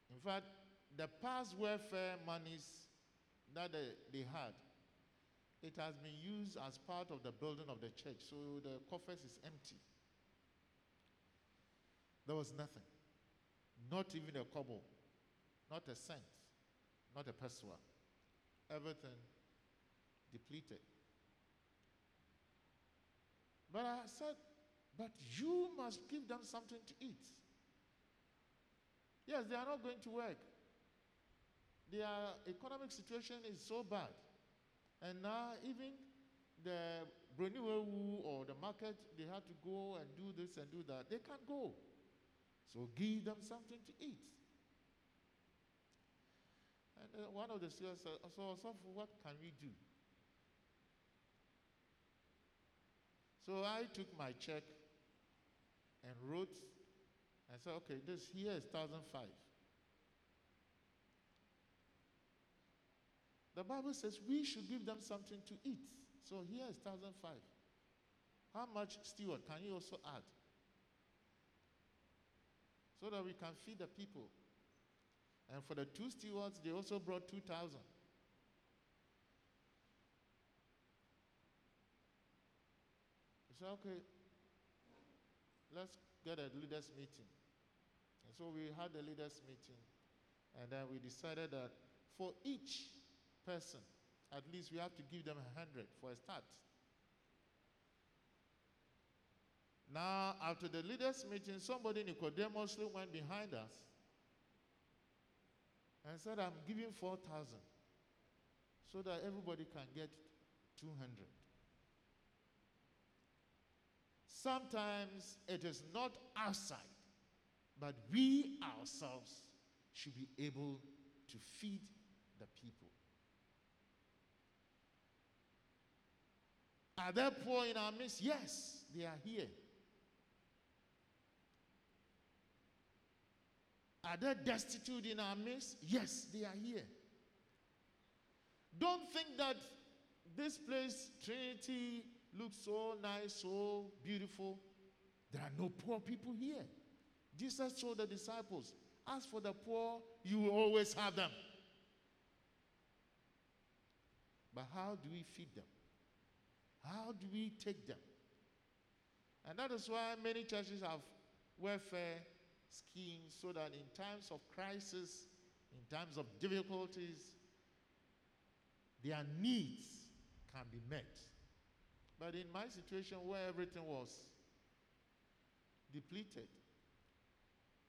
In fact, the past welfare monies that they, they had, it has been used as part of the building of the church, so the coffers is empty. There was nothing. Not even a kobo, not a cent, not a pesewa. Everything depleted. But I said, but you must give them something to eat. Yes, they are not going to work. Their economic situation is so bad. And now even the Bruniwewu or the market, they have to go and do this and do that. They can't go. So give them something to eat. And uh, one of the students said, so, so what can we do? So I took my check and wrote and said, okay, this here is 1005. The Bible says we should give them something to eat. So here is 1005. How much steward can you also add? So that we can feed the people. And for the two stewards, they also brought 2,000. We said, okay, let's get a leaders meeting. And so we had a leaders meeting. And then we decided that for each person, at least we have to give them a hundred for a start. Now, after the leaders' meeting, somebody Nicodemously went behind us and said, I'm giving 4,000 so that everybody can get 200. Sometimes it is not outside, but we ourselves should be able to feed the people. Are there poor in our midst? Yes, they are here. Are there destitute in our midst? Yes, they are here. Don't think that this place, Trinity, looks so nice, so beautiful. There are no poor people here. Jesus told the disciples, As for the poor, you will always have them. But how do we feed them? How do we take them? And that is why many churches have welfare schemes so that in times of crisis, in times of difficulties, their needs can be met. But in my situation where everything was depleted,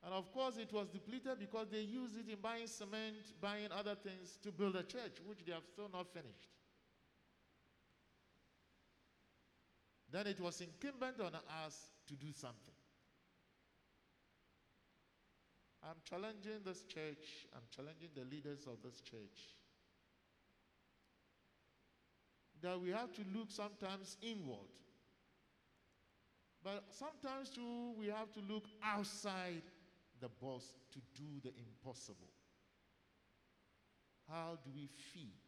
and of course, it was depleted because they used it in buying cement, buying other things to build a church, which they have still not finished. Then it was incumbent on us to do something. I'm challenging this church, I'm challenging the leaders of this church that we have to look sometimes inward. But sometimes too, we have to look outside the box to do the impossible. How do we feed?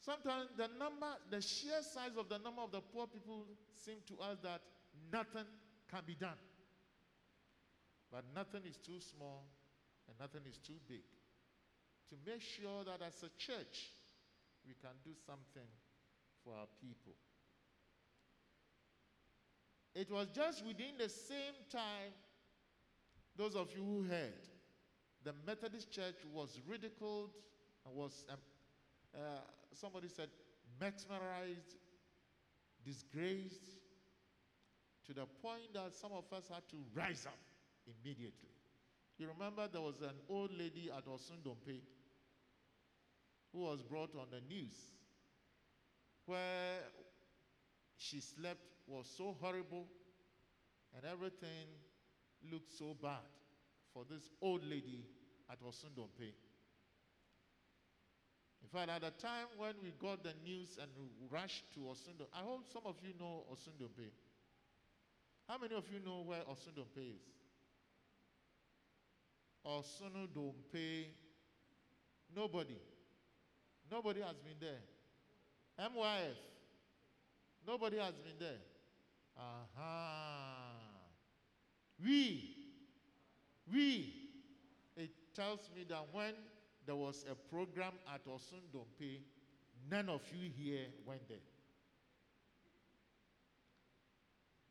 Sometimes the number, the sheer size of the number of the poor people seem to us that nothing can be done. But nothing is too small and nothing is too big. To make sure that as a church, we can do something for our people. It was just within the same time, those of you who heard, the Methodist Church was ridiculed and was, uh, somebody said, mesmerized, disgraced, to the point that some of us had to rise up immediately. You remember there was an old lady at Osundompe who was brought on the news where she slept was so horrible and everything looked so bad for this old lady at Osundompe. In fact, at the time when we got the news and rushed to Osundo, I hope some of you know Osundompe. How many of you know where Osundompe is? Osundompe. Nobody. Nobody has been there. MYF. Nobody has been there. Aha. We. We. It tells me that when there was a program at Osundompe, none of you here went there.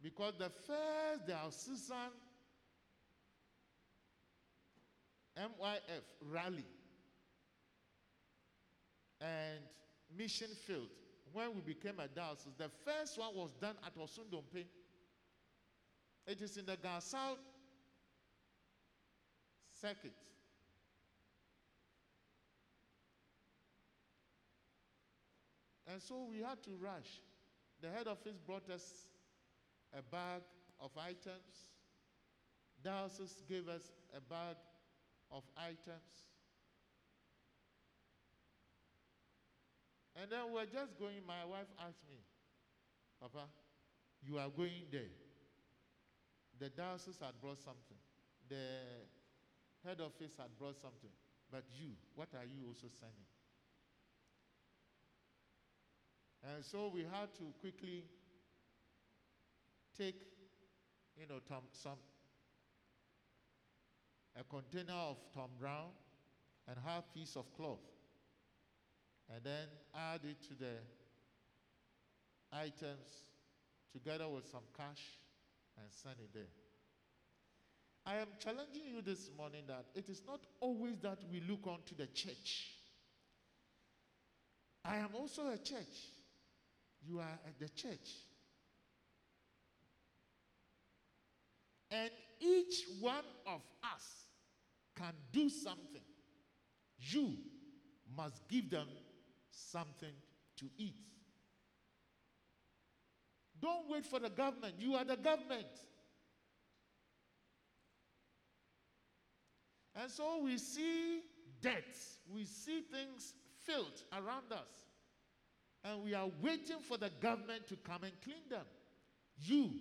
Because the first diocesan MYF rally and mission field when we became a diocese. The first one was done at Osundompe. It is in the Gansal circuit. And so we had to rush. The head office brought us a bag of items. Diocese gave us a bag of items. And then we're just going. My wife asked me, Papa, you are going there. The diocese had brought something. The head office had brought something. But you, what are you also sending? And so we had to quickly take, you know, Tom, some a container of Tom Brown and half piece of cloth, and then add it to the items together with some cash and send it there. I am challenging you this morning that it is not always that we look onto the church. I am also a church. You are at the church. And each one of us can do something. You must give them something to eat. Don't wait for the government. You are the government. And so we see debts, we see things filled around us. And we are waiting for the government to come and clean them. You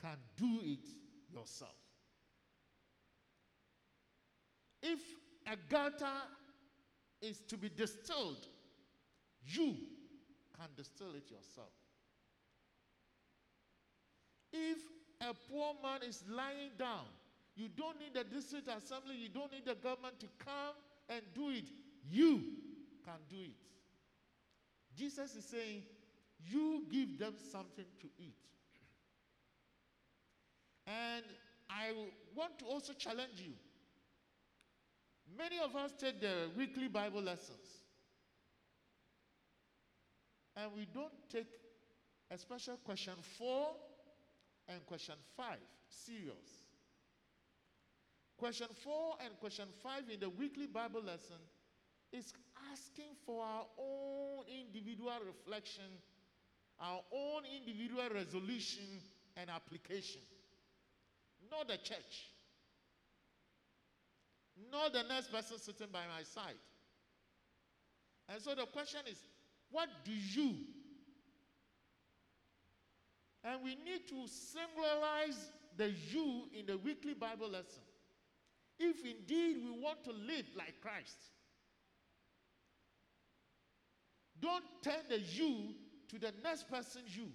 can do it yourself. If a gutter is to be distilled, you can distill it yourself. If a poor man is lying down, you don't need the district assembly, you don't need the government to come and do it. You can do it. Jesus is saying, You give them something to eat. And I want to also challenge you Many of us take the weekly Bible lessons and we don't take a special question 4 and question 5 serious. Question 4 and question 5 in the weekly Bible lesson is asking for our own individual reflection, our own individual resolution and application, not the church, not the next person sitting by my side. And so the question is what do you? And we need to singularize the you in the weekly Bible lesson. If indeed we want to live like Christ, don't turn the you to the next person you,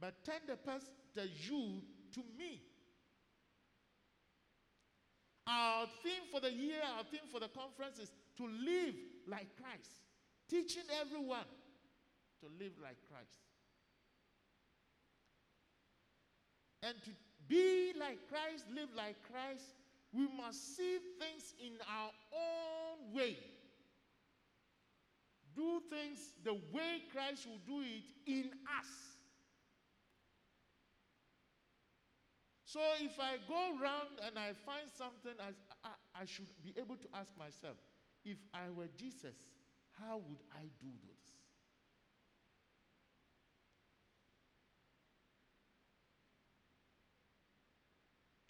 but turn the, pers- the you to me. Our theme for the year, our theme for the conference is to live like Christ, teaching everyone to live like Christ. And to be like Christ, live like Christ, we must see things in our own way. Do things the way Christ will do it in us. So if I go around and I find something, I, I, I should be able to ask myself if I were Jesus, how would I do this?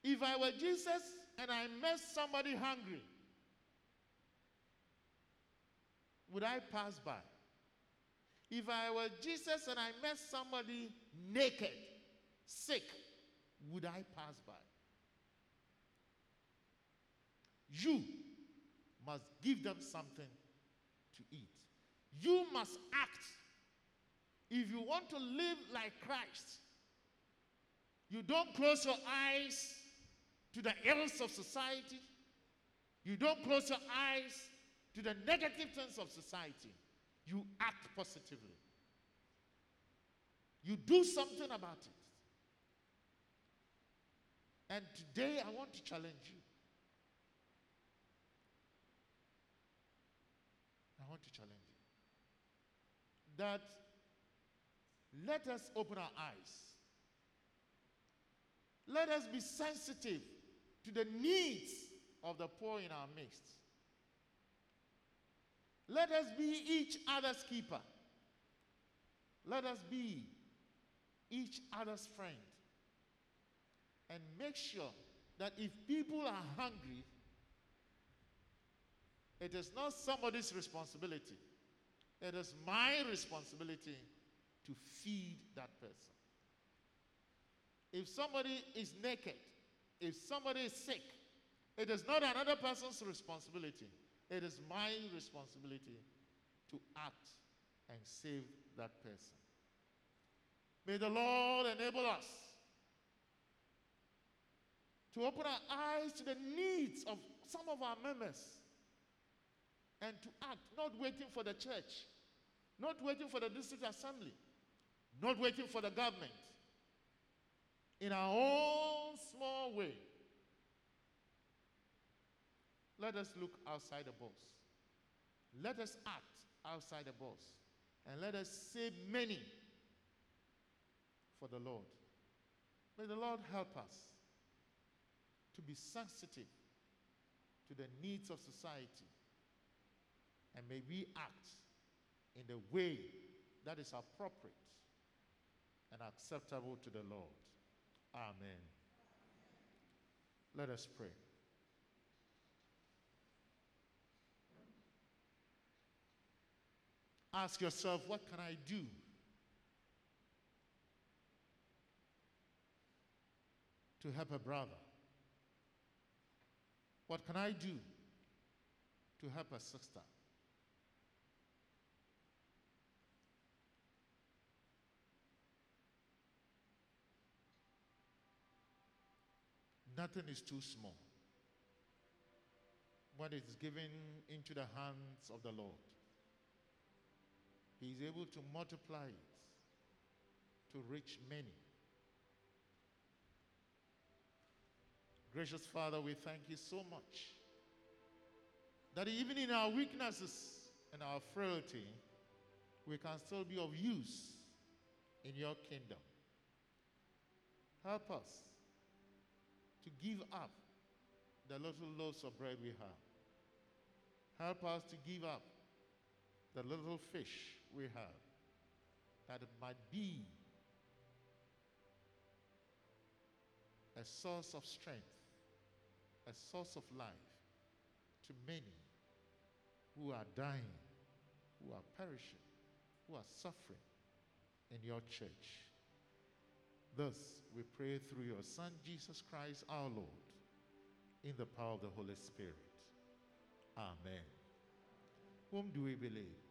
If I were Jesus and I met somebody hungry, would I pass by? If I were Jesus and I met somebody naked, sick, would I pass by? You must give them something to eat. You must act. If you want to live like Christ, you don't close your eyes to the ills of society. You don't close your eyes to the negative things of society. You act positively. You do something about it. And today I want to challenge you. I want to challenge you. That let us open our eyes. Let us be sensitive to the needs of the poor in our midst. Let us be each other's keeper. Let us be each other's friend. And make sure that if people are hungry, it is not somebody's responsibility. It is my responsibility to feed that person. If somebody is naked, if somebody is sick, it is not another person's responsibility. It is my responsibility to act and save that person. May the Lord enable us to open our eyes to the needs of some of our members and to act, not waiting for the church, not waiting for the district assembly, not waiting for the government. In our own small way, let us look outside the box. Let us act outside the box. And let us save many for the Lord. May the Lord help us to be sensitive to the needs of society. And may we act in the way that is appropriate and acceptable to the Lord. Amen. Let us pray. Ask yourself, what can I do? To help a brother? What can I do to help a sister? Nothing is too small when it is given into the hands of the Lord. He is able to multiply it to reach many. Gracious Father, we thank you so much That even in our weaknesses and our frailty, we can still be of use in your kingdom. Help us to give up the little loaves of bread we have. Help us to give up the little fish we have, that it might be a source of strength, a source of life to many who are dying, who are perishing, who are suffering in your church. Thus, we pray through your Son, Jesus Christ our Lord, in the power of the Holy Spirit. Amen. Whom do we believe?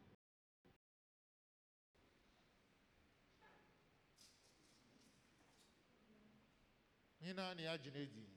Nyina ne agyina edi.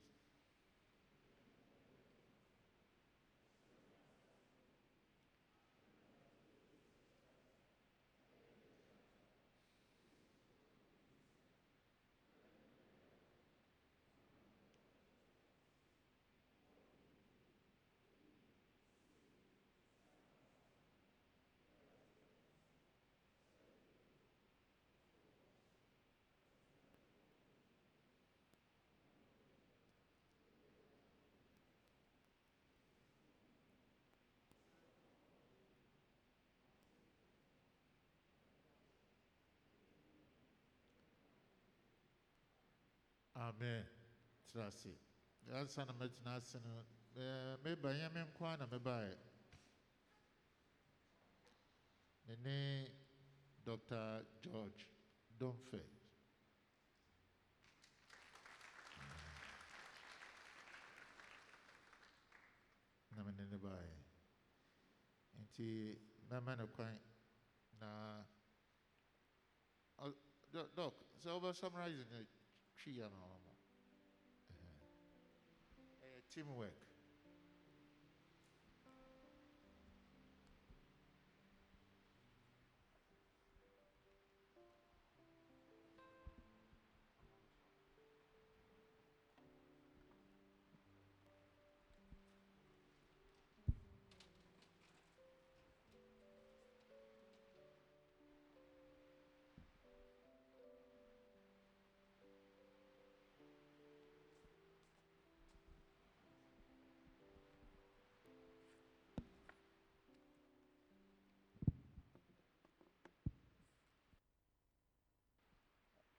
Amen. Tena ase. Ansa na mɛtena ase no, meba nyame nko ara na mebaeɛ. Me ne Dr. George Domfeld. Na me ne ne baeɛ. Nti mɛma no kwan na Doc, wobɛ summarize no క్షీయనామము team work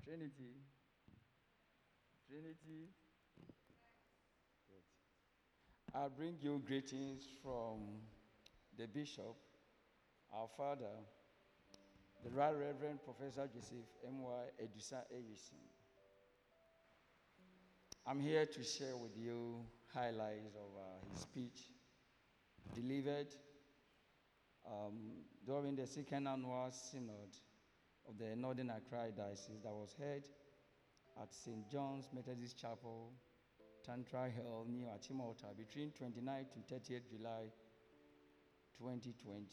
Trinity. Trinity. I bring you greetings from the Bishop, our Father, the Right Reverend Professor Joseph M.Y. Edusa Eyison. I'm here to share with you highlights of uh, his speech delivered um, during the second annual synod of the Northern Accra Diocese that was held at St. John's Methodist Chapel, Tantra Hill, near Achimota, between 29 to 30th July 2020.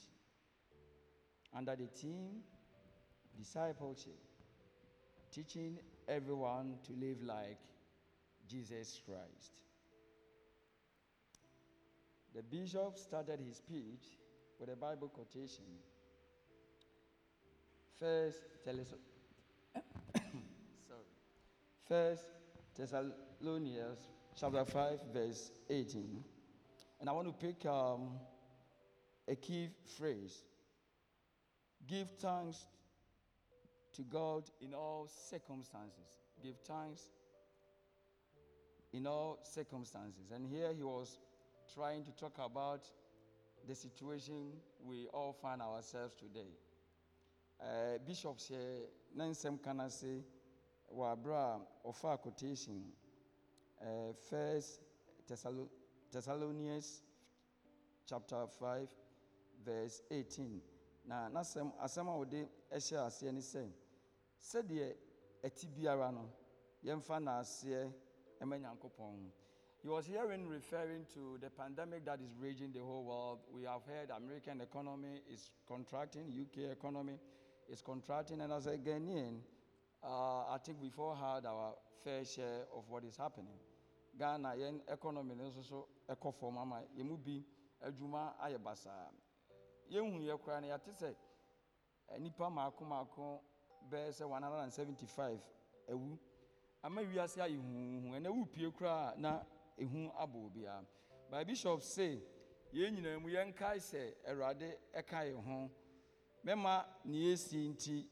Under the theme Discipleship, teaching everyone to live like Jesus Christ. The bishop started his speech with a Bible quotation First. <coughs> First Thessalonians chapter 5, verse 18. And I want to pick um, a key phrase. Give thanks to God in all circumstances. Give thanks in all circumstances. And here he was trying to talk about the situation we all find ourselves today. Uh, bishop sɛ ne nsɛm ka aberɛ a ɔfa quotation. Uh, first Thessalo- thessalonians chapter 5 verse 18 na n'asɛm asɛm a wɔde ɛhyɛ aseɛ ne sɛ sɛdeɛ ɛti biara no yɛmfa he was herein referring to the pandemic that is raging the whole world. We have heard American economy is contracting, UK economy is contracting, and as a Ghanaian, uh, I think we've all had our fair share of what is happening. Ghana, yen economy is also eco form ama yemu bi adwuma ayɛ basaa yɛhu yɛ koraa no yɛate sɛ nnipa maako maako bɛyɛ sɛ 175 awu ama wiase ayɛ huhuhu ɛnɛ wopie koraa a na ɛhu abɔ obiara by bishop say yɛn nyinaa mu yɛnkae sɛ awurade ɛka yɛ ho. Mɛma ne yɛsi nti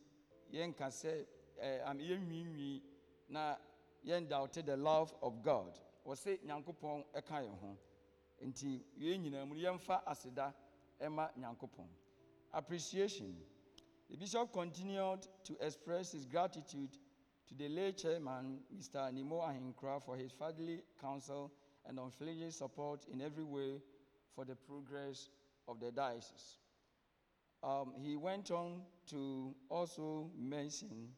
yɛnka sɛ eh, yɛnwiinwii na yɛndawte the love of god. Wɔse nyankopɔn ɛka yɛ ho. Nti yɛn nyinaa mu no yɛmfa aseda ɛma nyankopɔn appreciation. The bishop continued to express his gratitude to the late chairman mr nimo ahinkra for his fatherly counsel and unflinching support in every way for the progress of the diocese um, he went on to also mention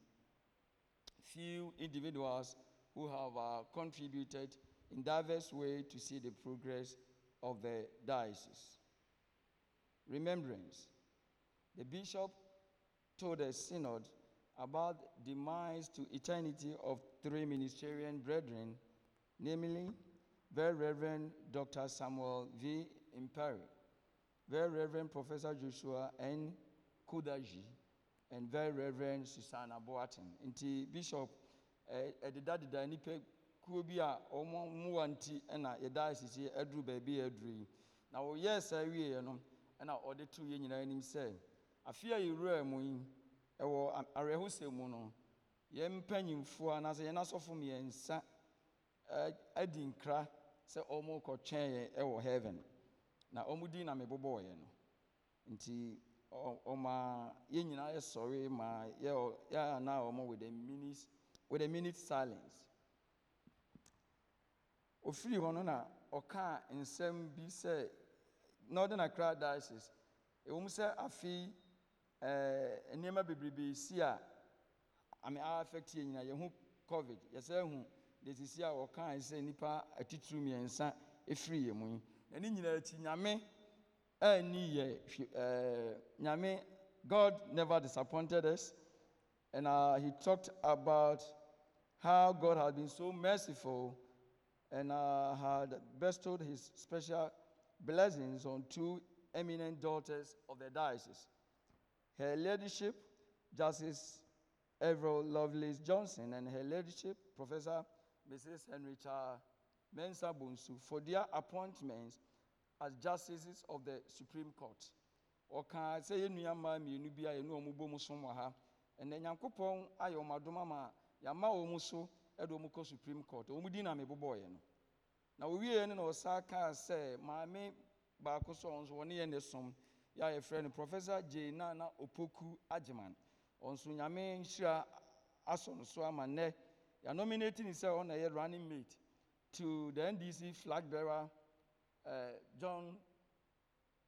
few individuals who have uh, contributed in diverse ways to see the progress of the diocese. Remembrance. The bishop told the synod about demise to eternity of three ministerial brethren, namely Very Reverend Dr. Samuel V. Imperi, Very Reverend Professor Joshua N. Kudadjie, and Very Reverend Susanna Boatin. Nti Bishop eh, ɛdedadeda nnipa kuo bi a wɔn mmoa nti ɛna yɛda asisi aduru baabi a aduru yi. Na wɔyɛɛ saa wieɛ no ɛna ɔde too yɛn nyinaa anim sɛ afe a yɛwura mu yi a- awerɛhosɛ mu no yɛn mpanyimfoɔ anaasɛ yɛn asɔfo mmiɛnsa ɛ- adi nkra sɛ wɔrekɔtwɛn yɛn ɛwɔ heaven na din na mebobɔɔ yɛn no nti ɔma yɛn nyinaa yɛsɔre ma yɛ yɛ ana wɔn with a minute with a minute silence. Ofiri hɔ no na ɔkaa nsɛm bi sɛ northern accra diocese ɛwɔ sɛ afei nneɛma bebrebe si a ame affect yɛn nyinaa yɛn ho covid yɛsɛ hu de sisi a wɔkaa sɛ nipa atitiri mmiɛnsa efiri yɛn mu yi. Na ne nyinaa akyi nyame ɛɛni yɛ nyame god never disappointed us and uh, he talked about how god has been so merciful and uh, had bestowed his special blessings on two eminent daughters of the diocese. Her Ladyship, Justice Avril Lovelace Johnson, and Her Ladyship, Professor Mrs. Henrietta Mensa Bonsu, for their appointments as justices of the Supreme Court. ɔkaa sɛ yɛn nuamaa mmienu bi a yɛne wɔn bɔ mu som ha. Ɛnna nyankopɔn ayɛ wɔn adom ama yɛama wɔn so de wɔn kɔ supreme court. Wɔn din na mebobɔɔyɛ no. Na owie no na ɔsan kaa sɛ maame baako so a ɔno nso wɔne yɛn ne som yɛ a yɛfrɛ no professor j nana opoku agyemang ɔno nso nyame nhyira asɔ no so ama nnɛ. Yɛanominate ne sɛ ɔna yɛ running mate to the ndc flag bearer uh, john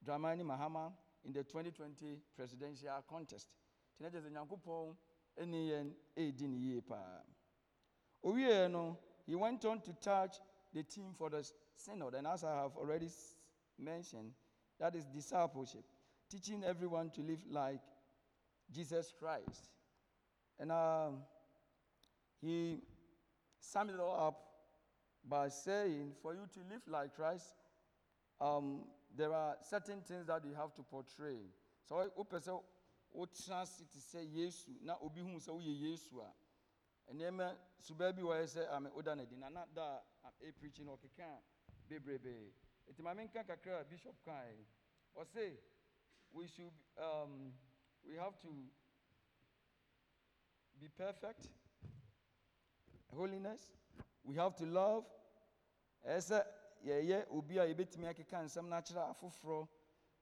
dramani mahama in the 2020 presidential contest. No he went on to touch the team for the synod and as i have already mentioned that is discipleship teaching everyone to live like jesus christ. And um, he summed it all up by saying for you to live like christ um, there are certain things that you have to portray. So wopɛ sɛ wotena ase te sɛ yesu na obi hu sɛ woyɛ yesu a nneɛma suba bi wɔyɛ sɛ ame woda no adi na na da a ɛpreachi no ɔkeka bebrebee nti ma menka kakra a bishop kae ɔse we should um, we have to be perfect holiness we have to love. Obi a akeka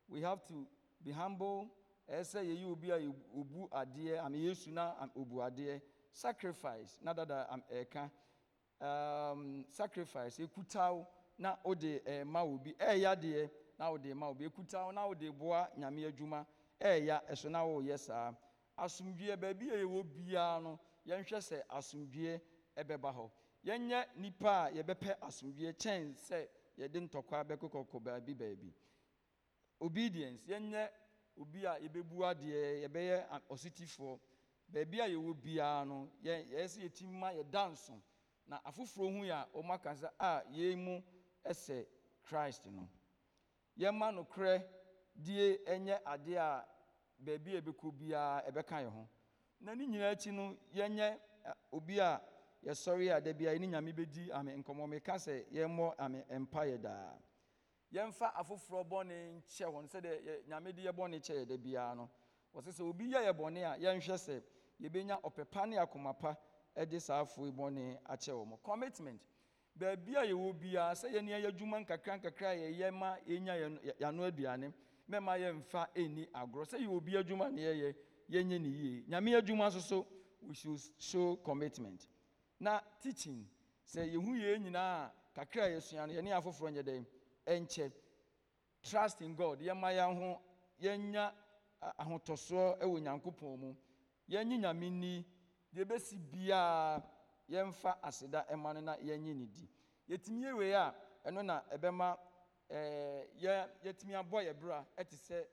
we have to be humble. Ɛyɛ sɛ yɛyɛ obi a ame yesu na adeɛ sacrifice na dada um, sacrifice na obi ɛɛyɛ adeɛ na ma obi na boa nyame adwuma. Eh, Ɛso na ah. asomdwie baabi a no. Yɛnhwɛ sɛ ɛbɛba hɔ yɛnyɛ nipa a yɛbɛpɛ asomdwie kyɛn sɛ yɛde ntɔkwa bɛkokɔkɔ baabi baabi. Obedience yɛnyɛ obi a yɛbɛbu adeɛ yɛbɛyɛ ɔsitifoɔ baabi a yɛwɔ biara no yɛ- yɛyɛ sɛ yɛtumi ma yɛda nso na afoforɔ hu yɛ a wɔn aka sɛ a yɛn mu sɛ christ no. Yɛmma nokorɛ die ɛnyɛ adeɛ a baabi a ɛbɛkɔ biara ɛbɛka yɛ ho. Na ne nyinaa akyi no yɛnyɛ obi a yɛsɔre a da biara ne nyame bɛdi ame nkɔmmɔ. Meka sɛ yɛmmɔ ame mpayɛ daa. Yɛmfa afoforɔ bɔne nkyɛ wɔn sɛdeɛ nyame de yɛ bɔne kyɛ yɛ da biara no. Wɔsɛ sɛ obi yɛ yɛ bɔne a yɛnhwɛ sɛ yɛbɛnya ɔpɛ pa ne akoma pa de saa afoe bɔne akyɛ wɔn commitment. Baabi a yɛwɔ biara sɛ yɛne yɛ adwuma nkakra nkakra a yɛyɛ ma yɛnya yɛn- yɛ- yɛano aduane mɛma yɛmfa ɛnni agorɔ. Sɛ yɛwɔ bi adwuma ne yɛyɛ yɛnyɛ ne yie. Nyame adwuma nso so we should show commitment na teaching. Sɛ yɛhu yɛn nyinaa kakra yɛsua no yɛne afoforɔ nyɛ dɛn? Ɛnkyɛ trust in god. Yɛma yɛn ho yɛnya ahotɔsoɔ wɔ nyankopɔn mu. Yɛnye nyame ni deɛ ɛbɛsi biara yɛmfa aseda ɛma no na yɛnye ne di. Yɛtumi yɛ wei a ɛno na ɛbɛma yɛtumi abɔ yɛ bra ɛte sɛ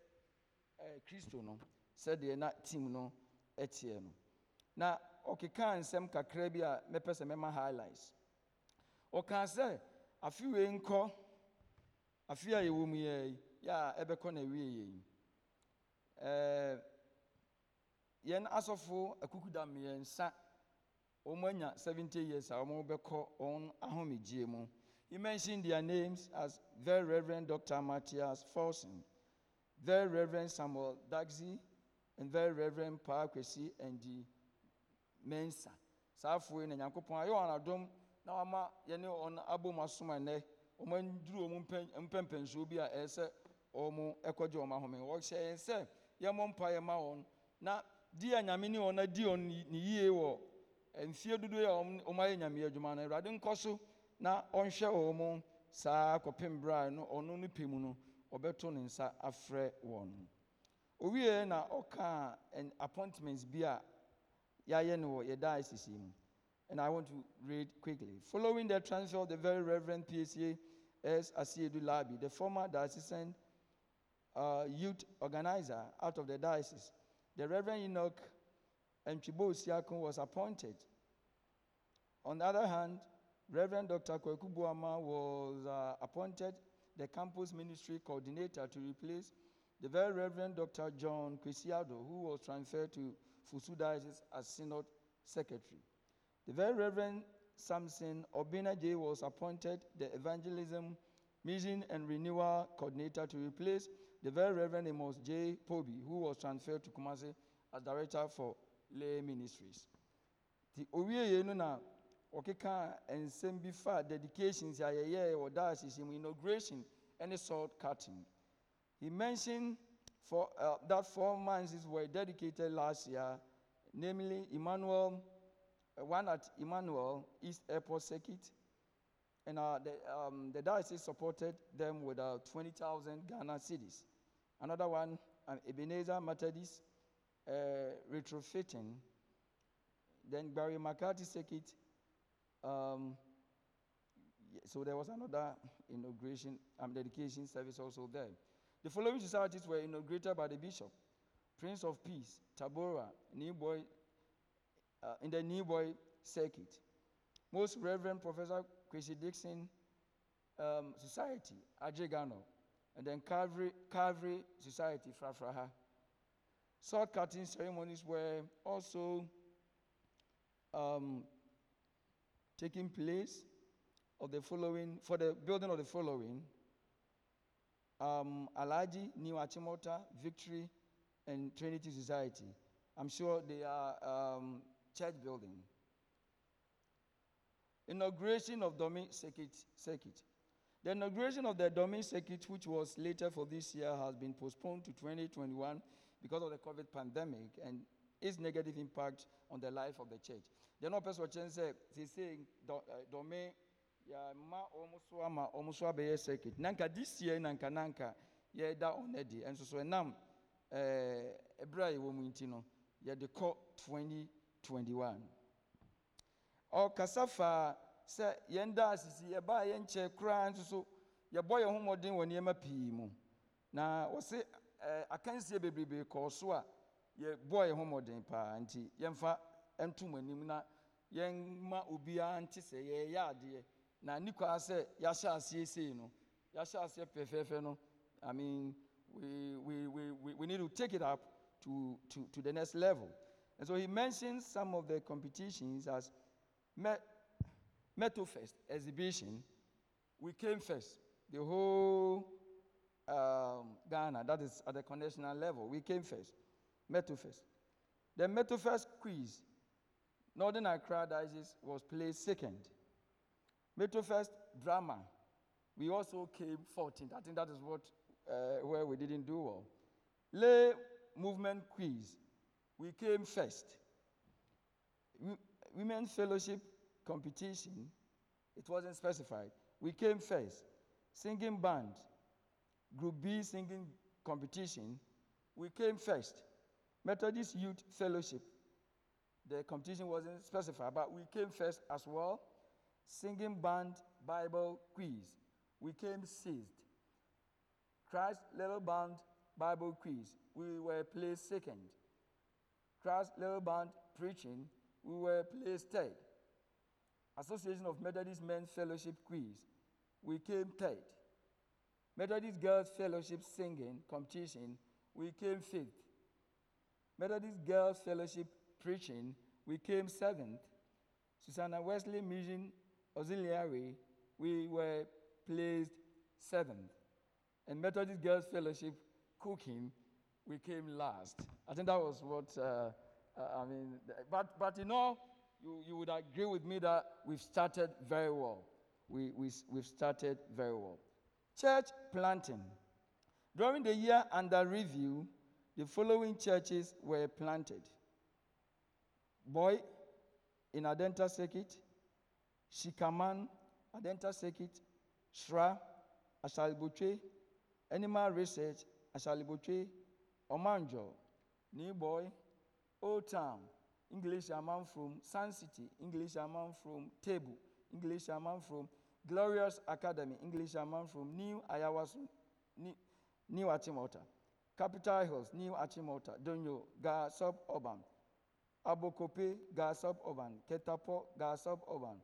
kristo no sɛdeɛ na team no ɛteɛ no. Na ɔkekaa nsɛm kakra bi a mɛpɛ sɛ mɛma highlights. Ɔkaa sɛ afe wei nkɔ afe a yɛwɔ mu yɛ yɛ a ɛbɛkɔ na wie yɛ yi. Ɛɛ, yɛn asɔfo akukuda mmiɛnsa wɔn anya 70 years a wɔn bɛkɔ wɔn ahomegye mu. He mentioned their names as very reverend dr matthias folson very reverend samuel dagzi and very reverend pa kwesi ndi mensa. Saa afoɔ yi na nyankopɔn ayɛ wɔn adom na wama yɛne wɔn abom asom ɛnɛ wɔn aduru wɔn mpɛn- mpɛmpɛnsuo bi a ɛyɛ wɔn ɛkɔgye wɔn ahome. Wɔhyɛ yɛn sɛ yɛmmɔ mpa yɛ ma wɔn. Na di a nyame ne wɔn adi wɔn ne yie wɔ mfie dodoɔ a wɔn ayɛ nyame adwuma no awurade nkɔ so na ɔnhwɛ wɔn saa kɔpem berɛ a no ɔno no pɛ mu no ɔbɛto ne nsa afrɛ wɔn. Owie na ɔkaa appointments bi a and I want to read quickly. Following the transfer of the very Reverend PSA S. Asiedu Labi, the former diocesan uh, youth organizer out of the diocese, the Reverend Enoch Mchibo Siakun was appointed. On the other hand, Reverend Dr. Kweku Buama was uh, appointed the campus ministry coordinator to replace the very Reverend Dr. John Kwesiado, who was transferred to Fusu Diocese as synod secretary. The very Reverend Samson Obina J was appointed the evangelism, mission, and renewal coordinator to replace the very Reverend Amos J. Poby, who was transferred to Kumasi as director for lay ministries. The owie no na ɔkeka nsɛm bi fa dedications a yɛyɛɛ wɔ diocese inauguration ne sod cutting. He mentioned for, uh, that four months were dedicated last year, namely Emmanuel, uh, one at Emmanuel East Airport Circuit, and uh, the, um, the diocese supported them with uh, 20,000 Ghana cedis. Another one, um, Ebenezer Methodist uh, retrofitting. Then Barry McCarthy Circuit. Um, so there was another inauguration, um, dedication service also there. The following societies were inaugurated by the bishop Prince of Peace, Tabora, New Boy, uh, in the New Boy Circuit. Most Reverend Professor Kwesi Dickson um, Society, Ajegano, and then Calvary, Calvary Society, Frafraha. Sod cutting ceremonies were also um, taking place of the following for the building of the following um, Alaji, New Achimota, Victory, and Trinity Society. I'm sure they are um, church building. Inauguration of Domi Circuit, Circuit. The inauguration of the Domi Circuit, which was later for this year, has been postponed to 2021 because of the COVID pandemic and its negative impact on the life of the church. The no person say, they say, Domi, ya ma omuso ama omuso abɛyɛ circuit. Nanka this year nanka nanka yɛda ɔnɛdi nso so ɛnam ɛɛ ɛbrɛ a yɛwɔ mu nti no yɛde kɔ 2021 ɔkasa fa sɛ yɛn da asisi yɛbaa yɛn nkyɛn koraa nso so yɛbɔ yɛn ho mmɔden wɔ pii mu. Na wɔsi ɛɛ akansie bebrebe kɔɔ so a yɛbɔ yɛn ho mmɔden paa nti yɛmfa ntom anim na yɛmma obiara nte sɛ yɛyɛ adeɛ na nikwa sɛ yɛahyɛ aseɛ no yɛahyɛ aseɛ fɛfɛɛfɛ no I mean, we, we, we, we, need to take it up to, to, to the next level. And so he mentions some of the competitions as Met, Metofest exhibition. We came first. The whole um, Ghana, that is at the national level, we came first. Metofest. The Metofest quiz, Northern Accra Diocese was placed second. Metofest drama, we also came 14th. I think that is what uh, where we didn't do well. Lay movement quiz, we came first. Wo- Women's fellowship competition, it wasn't specified. We came first. Singing band, Group B singing competition, we came first. Methodist Youth Fellowship, the competition wasn't specified, but we came first as well. Singing band Bible quiz, we came sixth. Christ Little Band Bible quiz, we were placed second. Christ Little Band preaching, we were placed third. Association of Methodist Men's Fellowship quiz, we came third. Methodist Girls Fellowship singing competition, we came fifth. Methodist Girls Fellowship preaching, we came seventh. Susanna Wesley Mission Auxiliary, we were placed seventh. And Methodist Girls Fellowship cooking, we came last. I think that was what, uh, uh, I mean, but, but you know, you, you would agree with me that we've started very well. We, we, we've started very well. Church planting. During the year under review, the following churches were planted Boy in Adenta Circuit, Shikaman, Adenta Circuit, Shra, Ashaley Botwe, Animal Research, Ashaley Botwe, Omanjo, New Boy, Old Town, English Amman from Sun City, English Amman from Table, English Amman from Glorious Academy, English Amman from New Ayawasu, New, New Achimota, Capital Hills, New Achimota, Donyo, Ga Suburban, Abokope, Ga Suburban, Ketapo, Ga Suburban,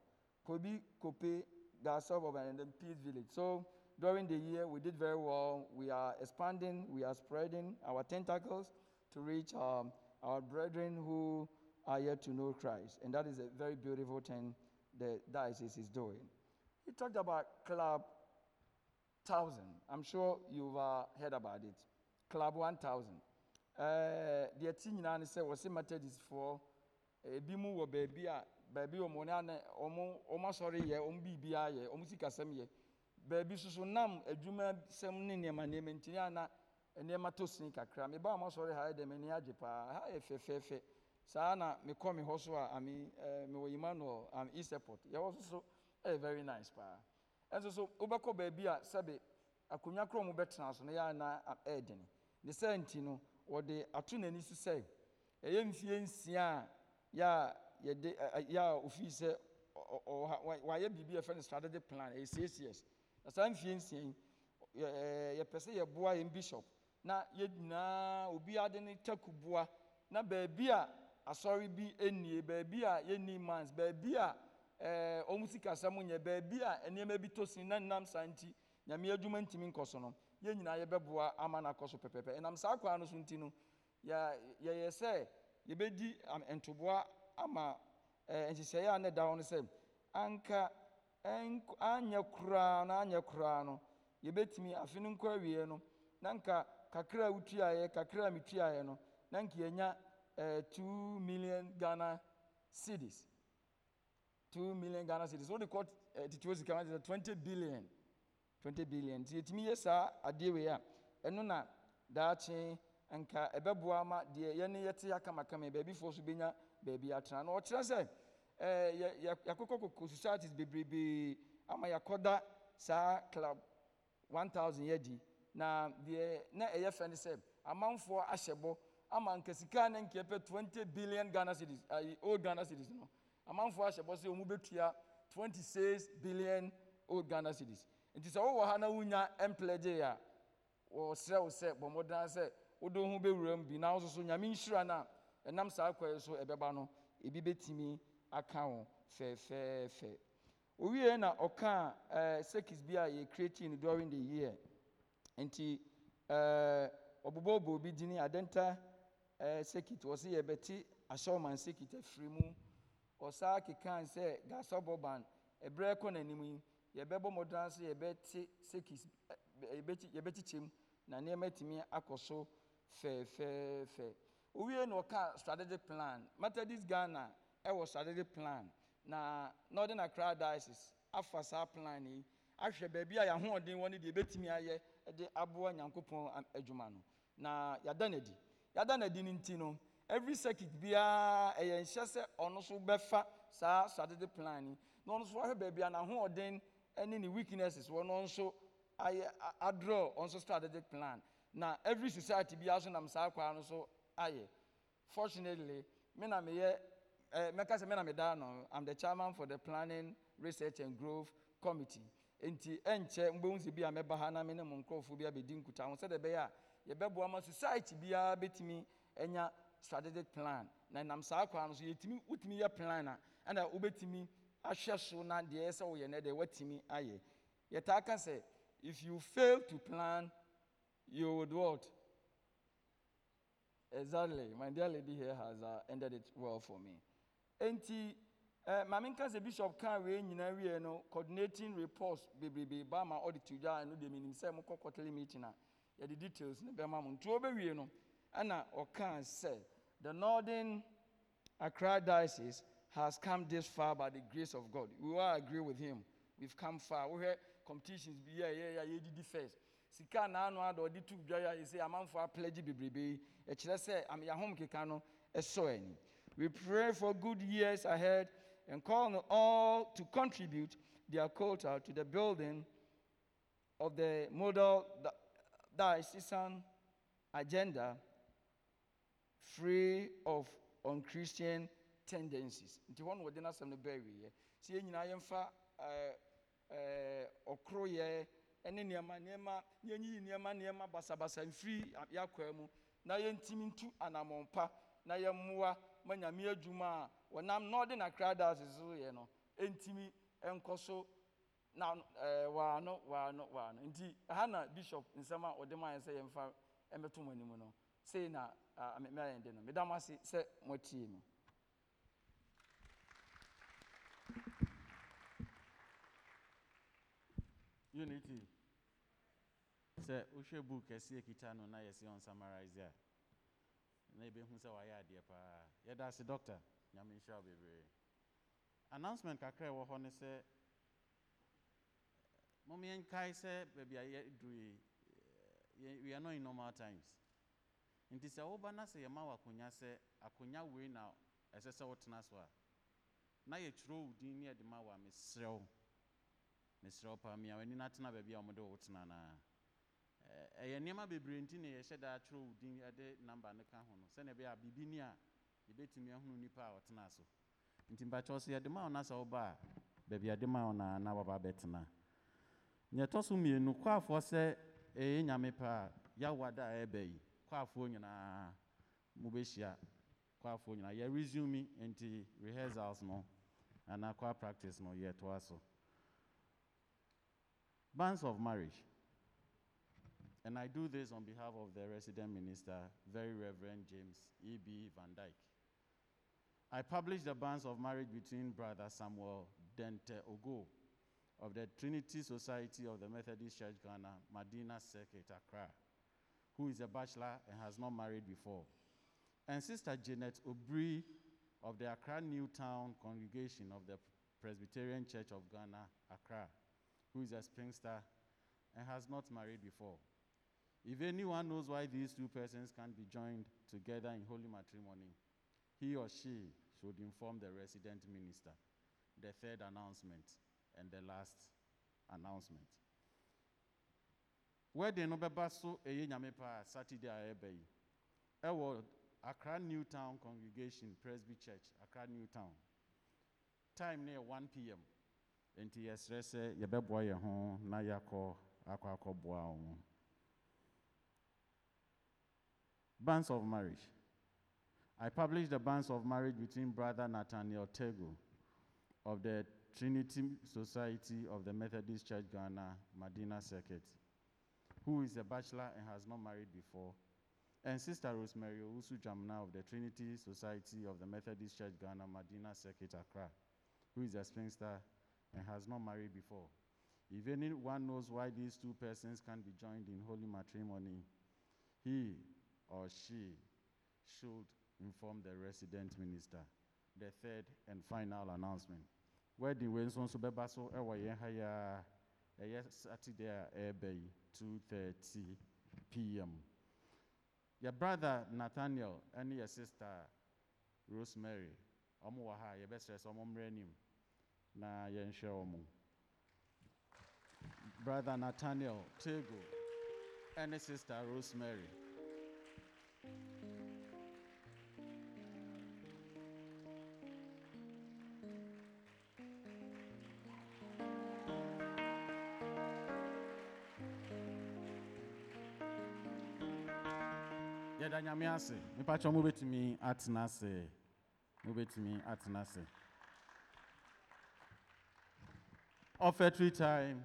Kobi Kope, Ga Suburban, and then Peace Village. So during the year, we did very well. We are expanding, we are spreading our tentacles to reach um, our brethren who are yet to know Christ. And that is a very beautiful thing the diocese is doing. He talked about Club 1000. I'm sure you've uh, heard about it. Club 1000. Uh, deɛ ti nyinaa ne sɛ wɔse methodistfoɔ ebi mu wɔ baabi wɔn ne ana wɔn asɔre yɛ wɔn biribiara yɛ wɔn sikasɛm yɛ. Baabi soso nam adwumasɛm ne nneɛma nneɛma nti ne ana nneɛma to sin kakra. Meba wɔn asɔre ha yɛ dɛ m'ani agye paa. Ha yɛ fɛfɛɛfɛ. Saa na mekɔ me hɔ so a ami ɛɛ mewɔ emmanuel am east airport. Yɛ hɔ soso ɛyɛ very nice paa. Ɛnso so wobɛkɔ baabi a sɛbe akonnwa korɔ mu bɛtena so no yɛ ana ɛyɛ ne sɛ nti no wɔde ato n'ani so sɛ ɛyɛ mfie nsia a yɛ yɛde yɛ a ofii sɛ ɔ- ɔ- ɔwɔ ha- wa- wayɛ biribi a yɛfrɛ no strategic plan ɛyɛ six years na saa mfie nsia yi yɛ- ɛɛ, yɛpɛ sɛ yɛboa yɛn bishop. Na yɛn nyinaa obiara de ne taku boa na baabi a asɔre bi nie baabi a yɛnni mans baabi a ɛɛ ɔmo sikasɛm nyɛ baabi a nneɛma bi to sin na nnam saa nti nyame adwuma ntumi nkɔ so no yɛn nyinaa yɛbɛboa ama no akɔ pɛpɛpɛ. Ɛnam saa kwan no so nti no yɛ- yɛyɛ sɛ yɛbɛdi ntoboa ama ɛɛ nhyehyɛeɛ a ne da hɔ no sɛ anka anyɛ koraa na anyɛ koraa no yɛbɛtumi afe no nkɔ awie no na nka kakra a wotuaeɛ kakra a metuaeɛ no na nka yɛnya ɛɛ 2 million ghana cities 2 million ghana cities wode kɔ eh, titiwo sika ma sɛ 20 billion. 20 billion. Nti yɛtumi yɛ saa adeɛ wei a ɛno na daakye nka ɛbɛboa ma deɛ yɛne yɛte akamakama baabifoɔ so bɛnya baabi atena na ɔkyerɛ sɛ eh, yɛ- yɛ- yɛakokɔkɔkɔ societies bebrebee ama yɛakɔda saa club 1000 yɛadi na deɛ na ɛyɛ fɛ ne sɛ amanfoɔ ahyɛ bɔ ama nka sika na nka yɛpɛ 20 billion ghana cities ayi old ghana cities no. Amanfoɔ ahyɛ bɔ sɛ ɔmu bɛtua 26 billion old ghana cities nti sɛ wowɔ ha na wonya mplegye a wɔsrɛ wo sɛ bɔ mmɔden sɛ wode wo ho bɛwura mu bi na wo so nyame nhyira no ɛnam saa kwae so ɛbɛba no ebi bɛtumi aka wo fɛɛfɛɛfɛ owie na ɔkaa uh, sekis bi a yɛcreating during the year. Nti ɛɛ ɔbobɔbɔ obi dini adenta ɛɛ sekit wɔsi yɛbɛti ahyɛwman sekit afiri mu. Ɔsaa kekan sɛ gasɔbɔban ɛbrɛ kɔ n'anim yi yɛbɛbɔ mmɔden sɛ yɛbɛte sekit yɛbɛti yɛbɛkyikyɛm na nneɛma tumi akɔ so fɛɛfɛɛfɛ owie na ɔka strategic plan. Methodist ghana ɛwɔ strategic plan. Na northern accra diocese afa saa plan yi ahwɛ baabi a yɛahoɔden wɔ no deɛ ɛbɛtumi ayɛ de aboa nyankopɔn adwuma no. Na yɛada no adi yɛada no adi no nti no every circuit biara ɛyɛ nhyɛ sɛ ɔno so bɛfa saa strategic plan yi. Na ɔno so ahwɛ baabi a n'ahoɔden ne ne weaknesses wɔ no nso ayɛ adrɔ ɔnso strategic plan. Na every society biara so nam saa kwaa no so ayɛ fortunately me na meyɛ eh, mɛka sɛ me na meda no i'm the chairman for the planning research and growth committee. Nti ɛnkyɛ mbɛhu sɛ bi a mɛba na me ne mo nkurɔfoɔ bi abɛdi nkuta ho sɛdeɛ ɛbɛyɛ society biara bɛtumi anya strategic plan. Na nam saa kwaa no so yɛtumi wotumi yɛ plan a ɛna wobɛtumi ahwɛ so na deɛ ɛyɛ sɛ woyɛ no deɛ woatumi ayɛ yɛtaa ka sɛ if you fail to plan you would what Exactly. My dear lady here has uh, ended it well for me. Enti, uh, maame nka sɛ bishop kan wei nyinaa wie no coordinating reports bebrebe ba ma ɔde to dwa no deɛ menim sɛ mokɔ quarterly meeting a yɛde details no bɛma mo. Nti wɔbɛwie no ɛna ɔkaa sɛ the northern accra diocese has come this far by the grace of god. We all agree with him. We've come far. Wohwɛ competitions bi yɛ yɛ yɛ yɛdidi first sika ada tu dwa yɛ a yɛsɛ amanfoɔ apɛlɛgye bebrebe yi. Ɛkyerɛ sɛ am- yɛahom keka no ani. We pray for good years ahead and call on all to contribute their quota to the building of the model di- diocesan agenda free of unchristian tendencies. Nti hɔ na wɔde n'asɛm no bɛɛ wieɛ sɛ yɛn nyinaa yɛmfa ɛɛ, ɛɛ, ɔkoroyɛ ne nneɛma nneɛma yɛnyiyi nneɛma nneɛma basabasa mfiri yɛakwaa mu. Na yɛntumi ntu anammɔmpa na yɛmmoa ma nyame adwuma a wɔnam northern accra diocese so yɛ no ɛntumi nkɔ so na waano waano waano. Nti ha na bishop nsɛm a ɔde ma yɛn sɛ yɛmfa ɛmmɛto mo anim no sei na me- mɛyɛ de no meda ase sɛ moatie no unity sɛ wohwɛ book kɛseɛ kita no na yɛsɛ on summarize a na yɛbɛhu sɛ wayɛ adeɛ paa yɛda ase doctor nyame nhyira bebree announcement kakra ɛwɔ hɔ ne sɛ momeɛnkae sɛ baabi a yɛduru we are not in normal times. Nti sɛ woba na sɛ yɛma wo akonnwa sɛ akonnwa wei na ɛsɛ sɛ wotena so a na yɛtwerɛ wo din ne yɛde ma wo a meserɛ wo mesrɛ wo paa mia w'ani no atena baabi a wɔde wo tena naa ɛyɛ nneɛma bebree nti ne yɛhyɛ daa twerɛ wo din de namba no ka ho no. Sɛnea ɛbɛyɛ a biribi ni a yɛbɛtumi ahunu nnipa a ɔtena so. Nti mpakyɛw so yɛde ma wo na sɛ woba a baabi yɛde ma wo naa na waba bɛtena. Nea ɛtɔ so mmienu kɔafoɔ sɛ ɛyɛ nyame paa a yɛawada a ɛbɛ yi kɔafoɔ nyinaa mobɛhyia. Kɔafoɔ nyinaa yɛ resume nti rehearsals no anaa kɔa practice no yɛtoa so Banns of marriage. And I do this on behalf of the resident minister, Very Reverend James E.B. Van Dyke. I published the banns of marriage between Brother Samuel Dente Ogo of the Trinity Society of the Methodist Church Ghana, Medina Circuit, Accra, who is a bachelor and has not married before, and Sister Janet Obri of the Accra Newtown congregation of the Presbyterian Church of Ghana, Accra, who is a spinster and has not married before. If anyone knows why these two persons can't be joined together in holy matrimony, he or she should inform the resident minister. The third announcement and the last announcement. Wedding no bɛba so ɛyɛ nyame Saturday a. Ɛwɔ Accra Newtown Congregation Presby Church, Accra Newtown. Time near 1 p.m. nti yɛsrɛ sɛ yɛbɛboa yɛn ho na banns of marriage. I published the banns of marriage between brother nathaniel tego of the trinity society of the methodist church ghana medina circuit who is a bachelor and has not married before, and Sister Rosemary Owusu Jamna of the Trinity Society of the Methodist Church Ghana Medina Circuit Accra, who is a spinster and has not married before. If anyone knows why these two persons can't be joined in holy matrimony, he or she should inform the resident minister. The third and final announcement. Wedding wei nso nso bɛba so ɛwɔ yɛn ha yi a ɛyɛ Saturday yi 2:30 p.m. Your brother Nathaniel and your sister Rosemary, ɔmo wɔ a yɛbɛsrɛ sɛ anim na yɛnhwɛ ɔmo. Brother Nathaniel Tego and sister Rosemary. yɛda nyame ase mepakyɛ mobɛtumi atena ase mobɛtumi atena ase offertory time.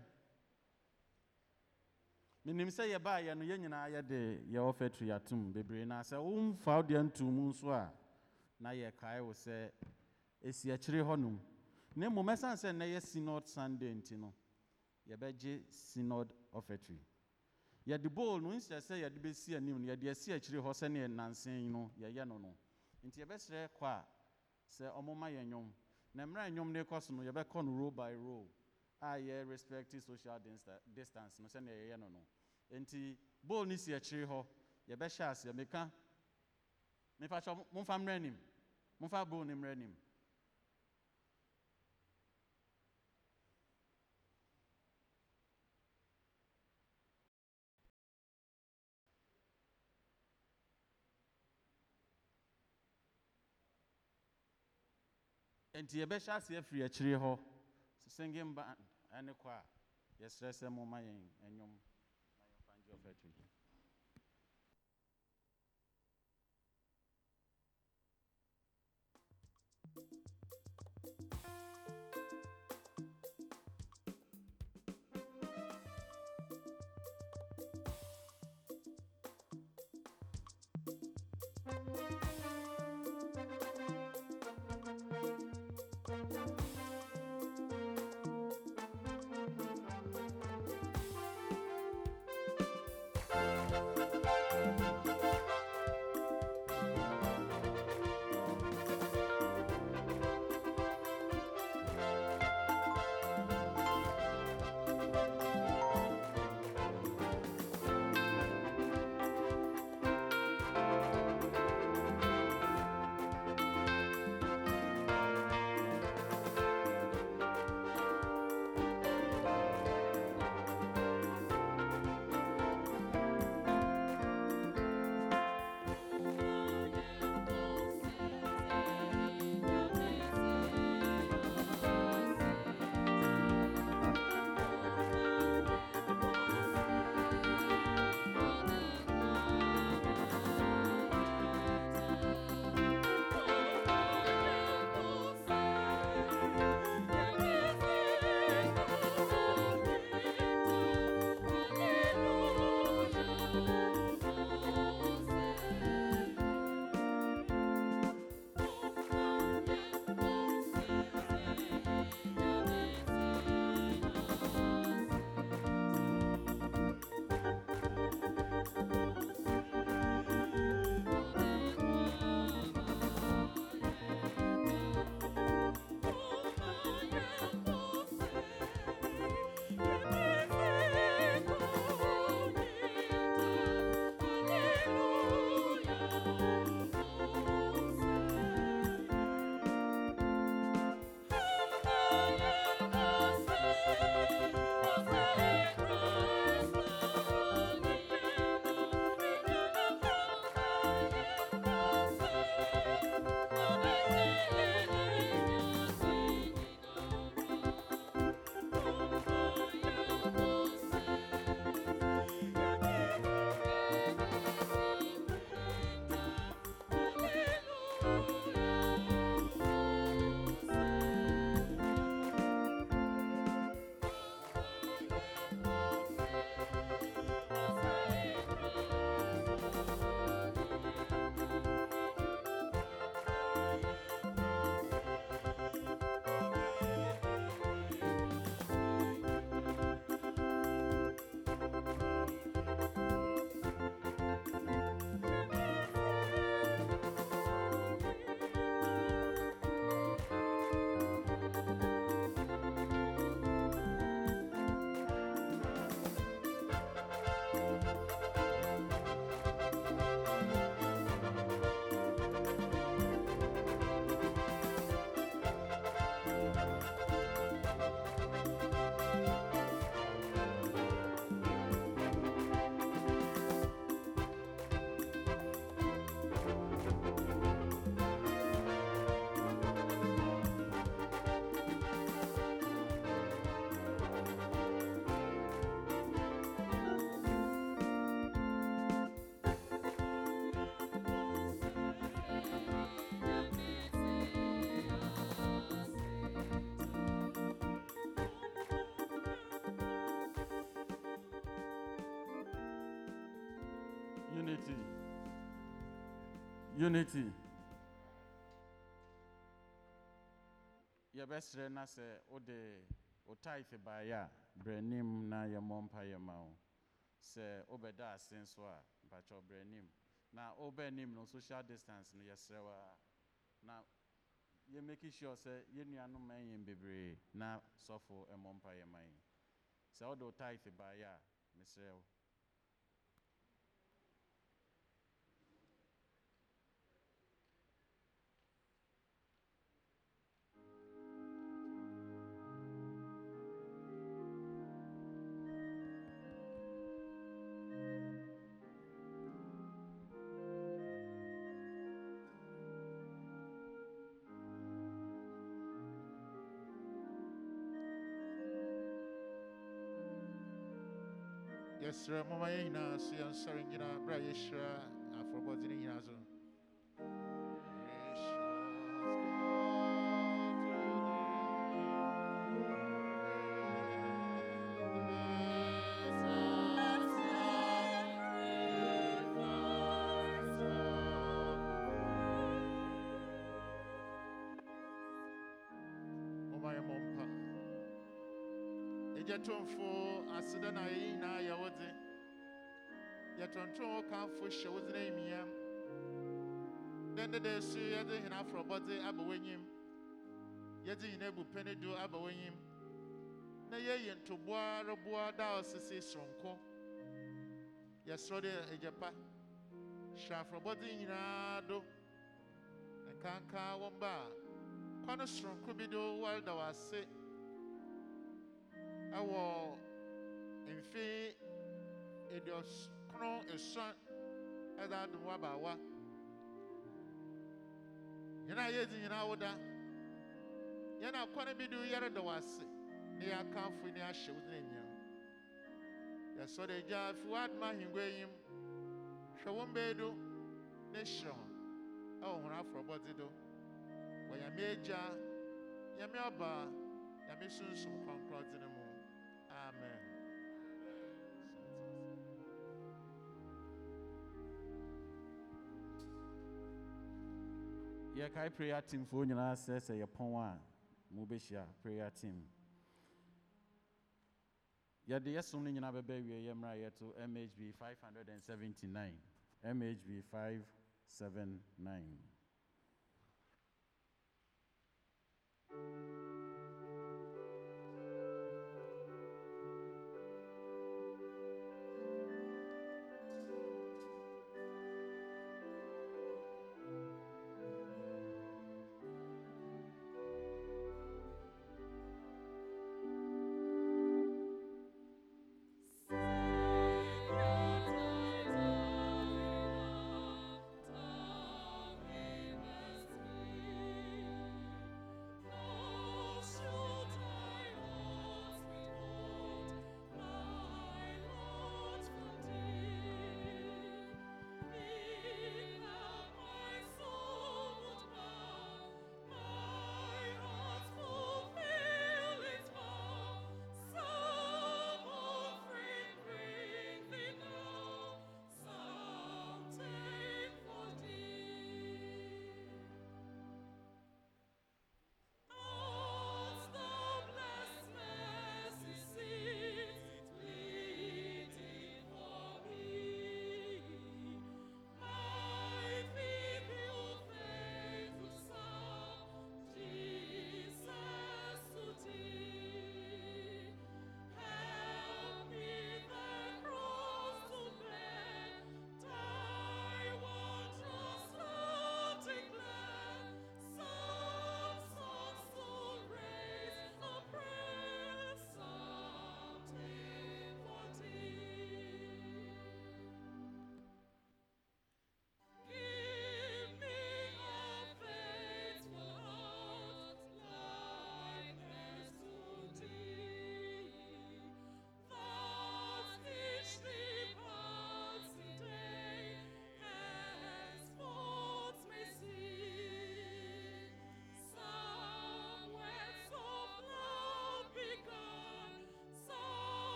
Menim sɛ yɛbaayɛ no yɛn nyinaa yɛde yɛ offertory atom bebree. Na sɛ womfa wo deɛ ntom nso a na yɛkae wo sɛ ɛsi akyire hɔnom. Na mmom ɛsiane sɛ nnɛ yɛ synod sunday nti no yɛbɛgye synod offertory yɛde bowl no nhyɛ sɛ yɛde bɛsi anim no yɛde asi akyire hɔ sɛneɛ nansen no yɛyɛ no no. Nti yɛbɛsrɛ kɔ a sɛ ɔmoma yɛ nnwom. Na mmerɛ nnwom no kɔ so no yɛbɛkɔ no row by row a yɛ respect social distance. No sɛneɛ yɛyɛ no no. Nti bowl no si akyire hɔ yɛbɛhyɛ aseɛ meka mefakyɛ momfa mmerɛ anim momfa bowl no mmerɛ anim nti yɛbɛhyɛ aseɛ afiri akyire hɔ singing band ɛne kɔ a yɛsrɛ sɛ momma yɛn nnwom na yɛmfa ngye ɔfɛtiri Thank Unity. Unity. yɛbɛsrɛ na sɛ wode wo tithe baeɛ a brɛnim na yɛmmɔ mpayɛ ma wo sɛ wobɛda ase nso no social distance no yɛsrɛ wo a na sure sɛ yɛnnuanom ma yɛn bebree na sɔfo mmɔ mpayɛ ma yɛn sɛ wode wo tithe baeɛ yɛsrɛ moma yɛn nyinaa so yɛnsɔre nyina berɛ a yɛhyira afɔrebɔde no nyinaa so tomfo aseda na nyinaa yɛtonton wo kamfo hyɛ wo dzina emia dɛndɛdɛ so yɛdze hena afrɔbɔdze aba w'enyim? Yɛdze nyina ebu pɛne do aba w'enyim? Na yɛyɛ ntoboa reboa da a soronko yɛsorɔ dɛ agyapa hyɛ afrɔbɔdze nyinaa do nkanka wɔn ba a soronko bi do wɔreda w'ase ɛwɔ mfe eduɔso. Aduɔkron esuan ɛda adum abaawa yɛn a yɛdzi nyinaa woda yɛn a kwan bi do yɛreda wɔ ase ne yɛakamfo ne ahyɛ wo din anyam yɛsɔ de gya fi w'adom ahengua yim hwɛ wɔn bɛɛ do ne hyerɛ ho ɛwɔ hɔn afɔrebɔdze do. Wɔ nyame agya nyame ɔba nyame sunsum kɔnkrɔdze no mu yɛkae prayer team foɔ nyinaa sɛ sɛ yɛpɔn a mobɛhyia prayer team. Yɛde yɛsom no nyinaa bɛbɛ wie yɛ mmra yɛto mhb 579 mhb 579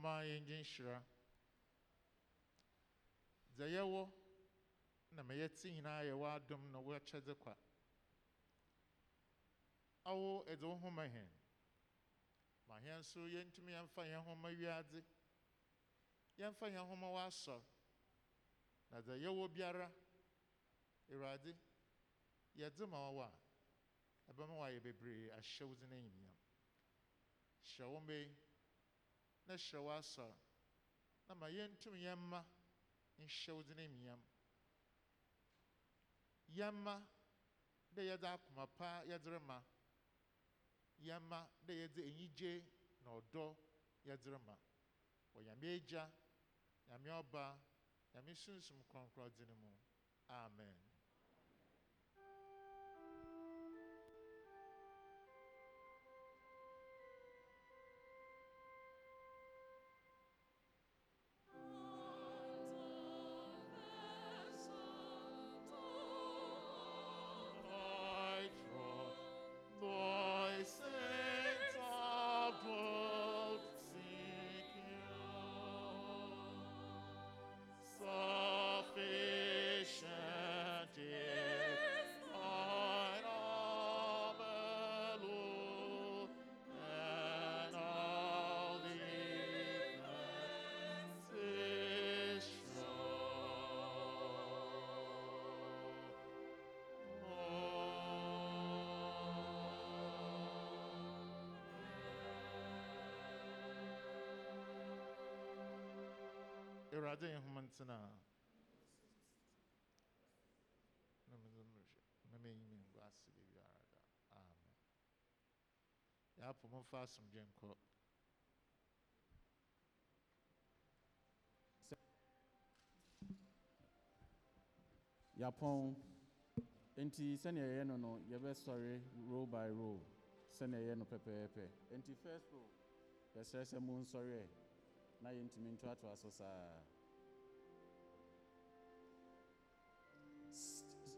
momma yɛngye nhyira. Dza yɛwɔ na ma yɛte nyinaa yɛwɔ adom na wɔakyɛdze kwa. Awo ɛdze wo ho hɛn. Ma hɛn nso yɛntumi yɛmfa yɛn ho ma yɛmfa yɛn ho ma na dza yɛwɔ biara awurade yɛdze ma wɔwɔ a ɛbɛma wɔayɛ bebree ahyɛ dzin animuonyam hyɛ wo mma yi na hyɛ wo asɔr na ma yɛntum yɛmma nhyɛ wo dzin animuonyam yɛmma dɛ yɛdze akoma pa yɛdze rema. Yɛmma dɛ yɛdze enyigye na ɔdɔ yɛdze rema. Wɔ nyame agya nyame ɔba nyame sunsum kronkron dzin mu. Amen. Nhoma ntena na mede mmrehwɛ na menyi me ngu ase biribiara da amen. Enti no row by row. Enti first row na.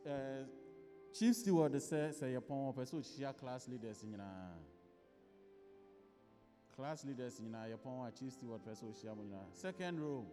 Eh, Chief steward sɛ sɛ yɛpɔn ɔpɛ sɛ ɔhyia class leaders nyinaa. Class leaders nyinaa yɛpɔn a chief steward pɛ sɛ ɔhyia mo nyinaa. Second row.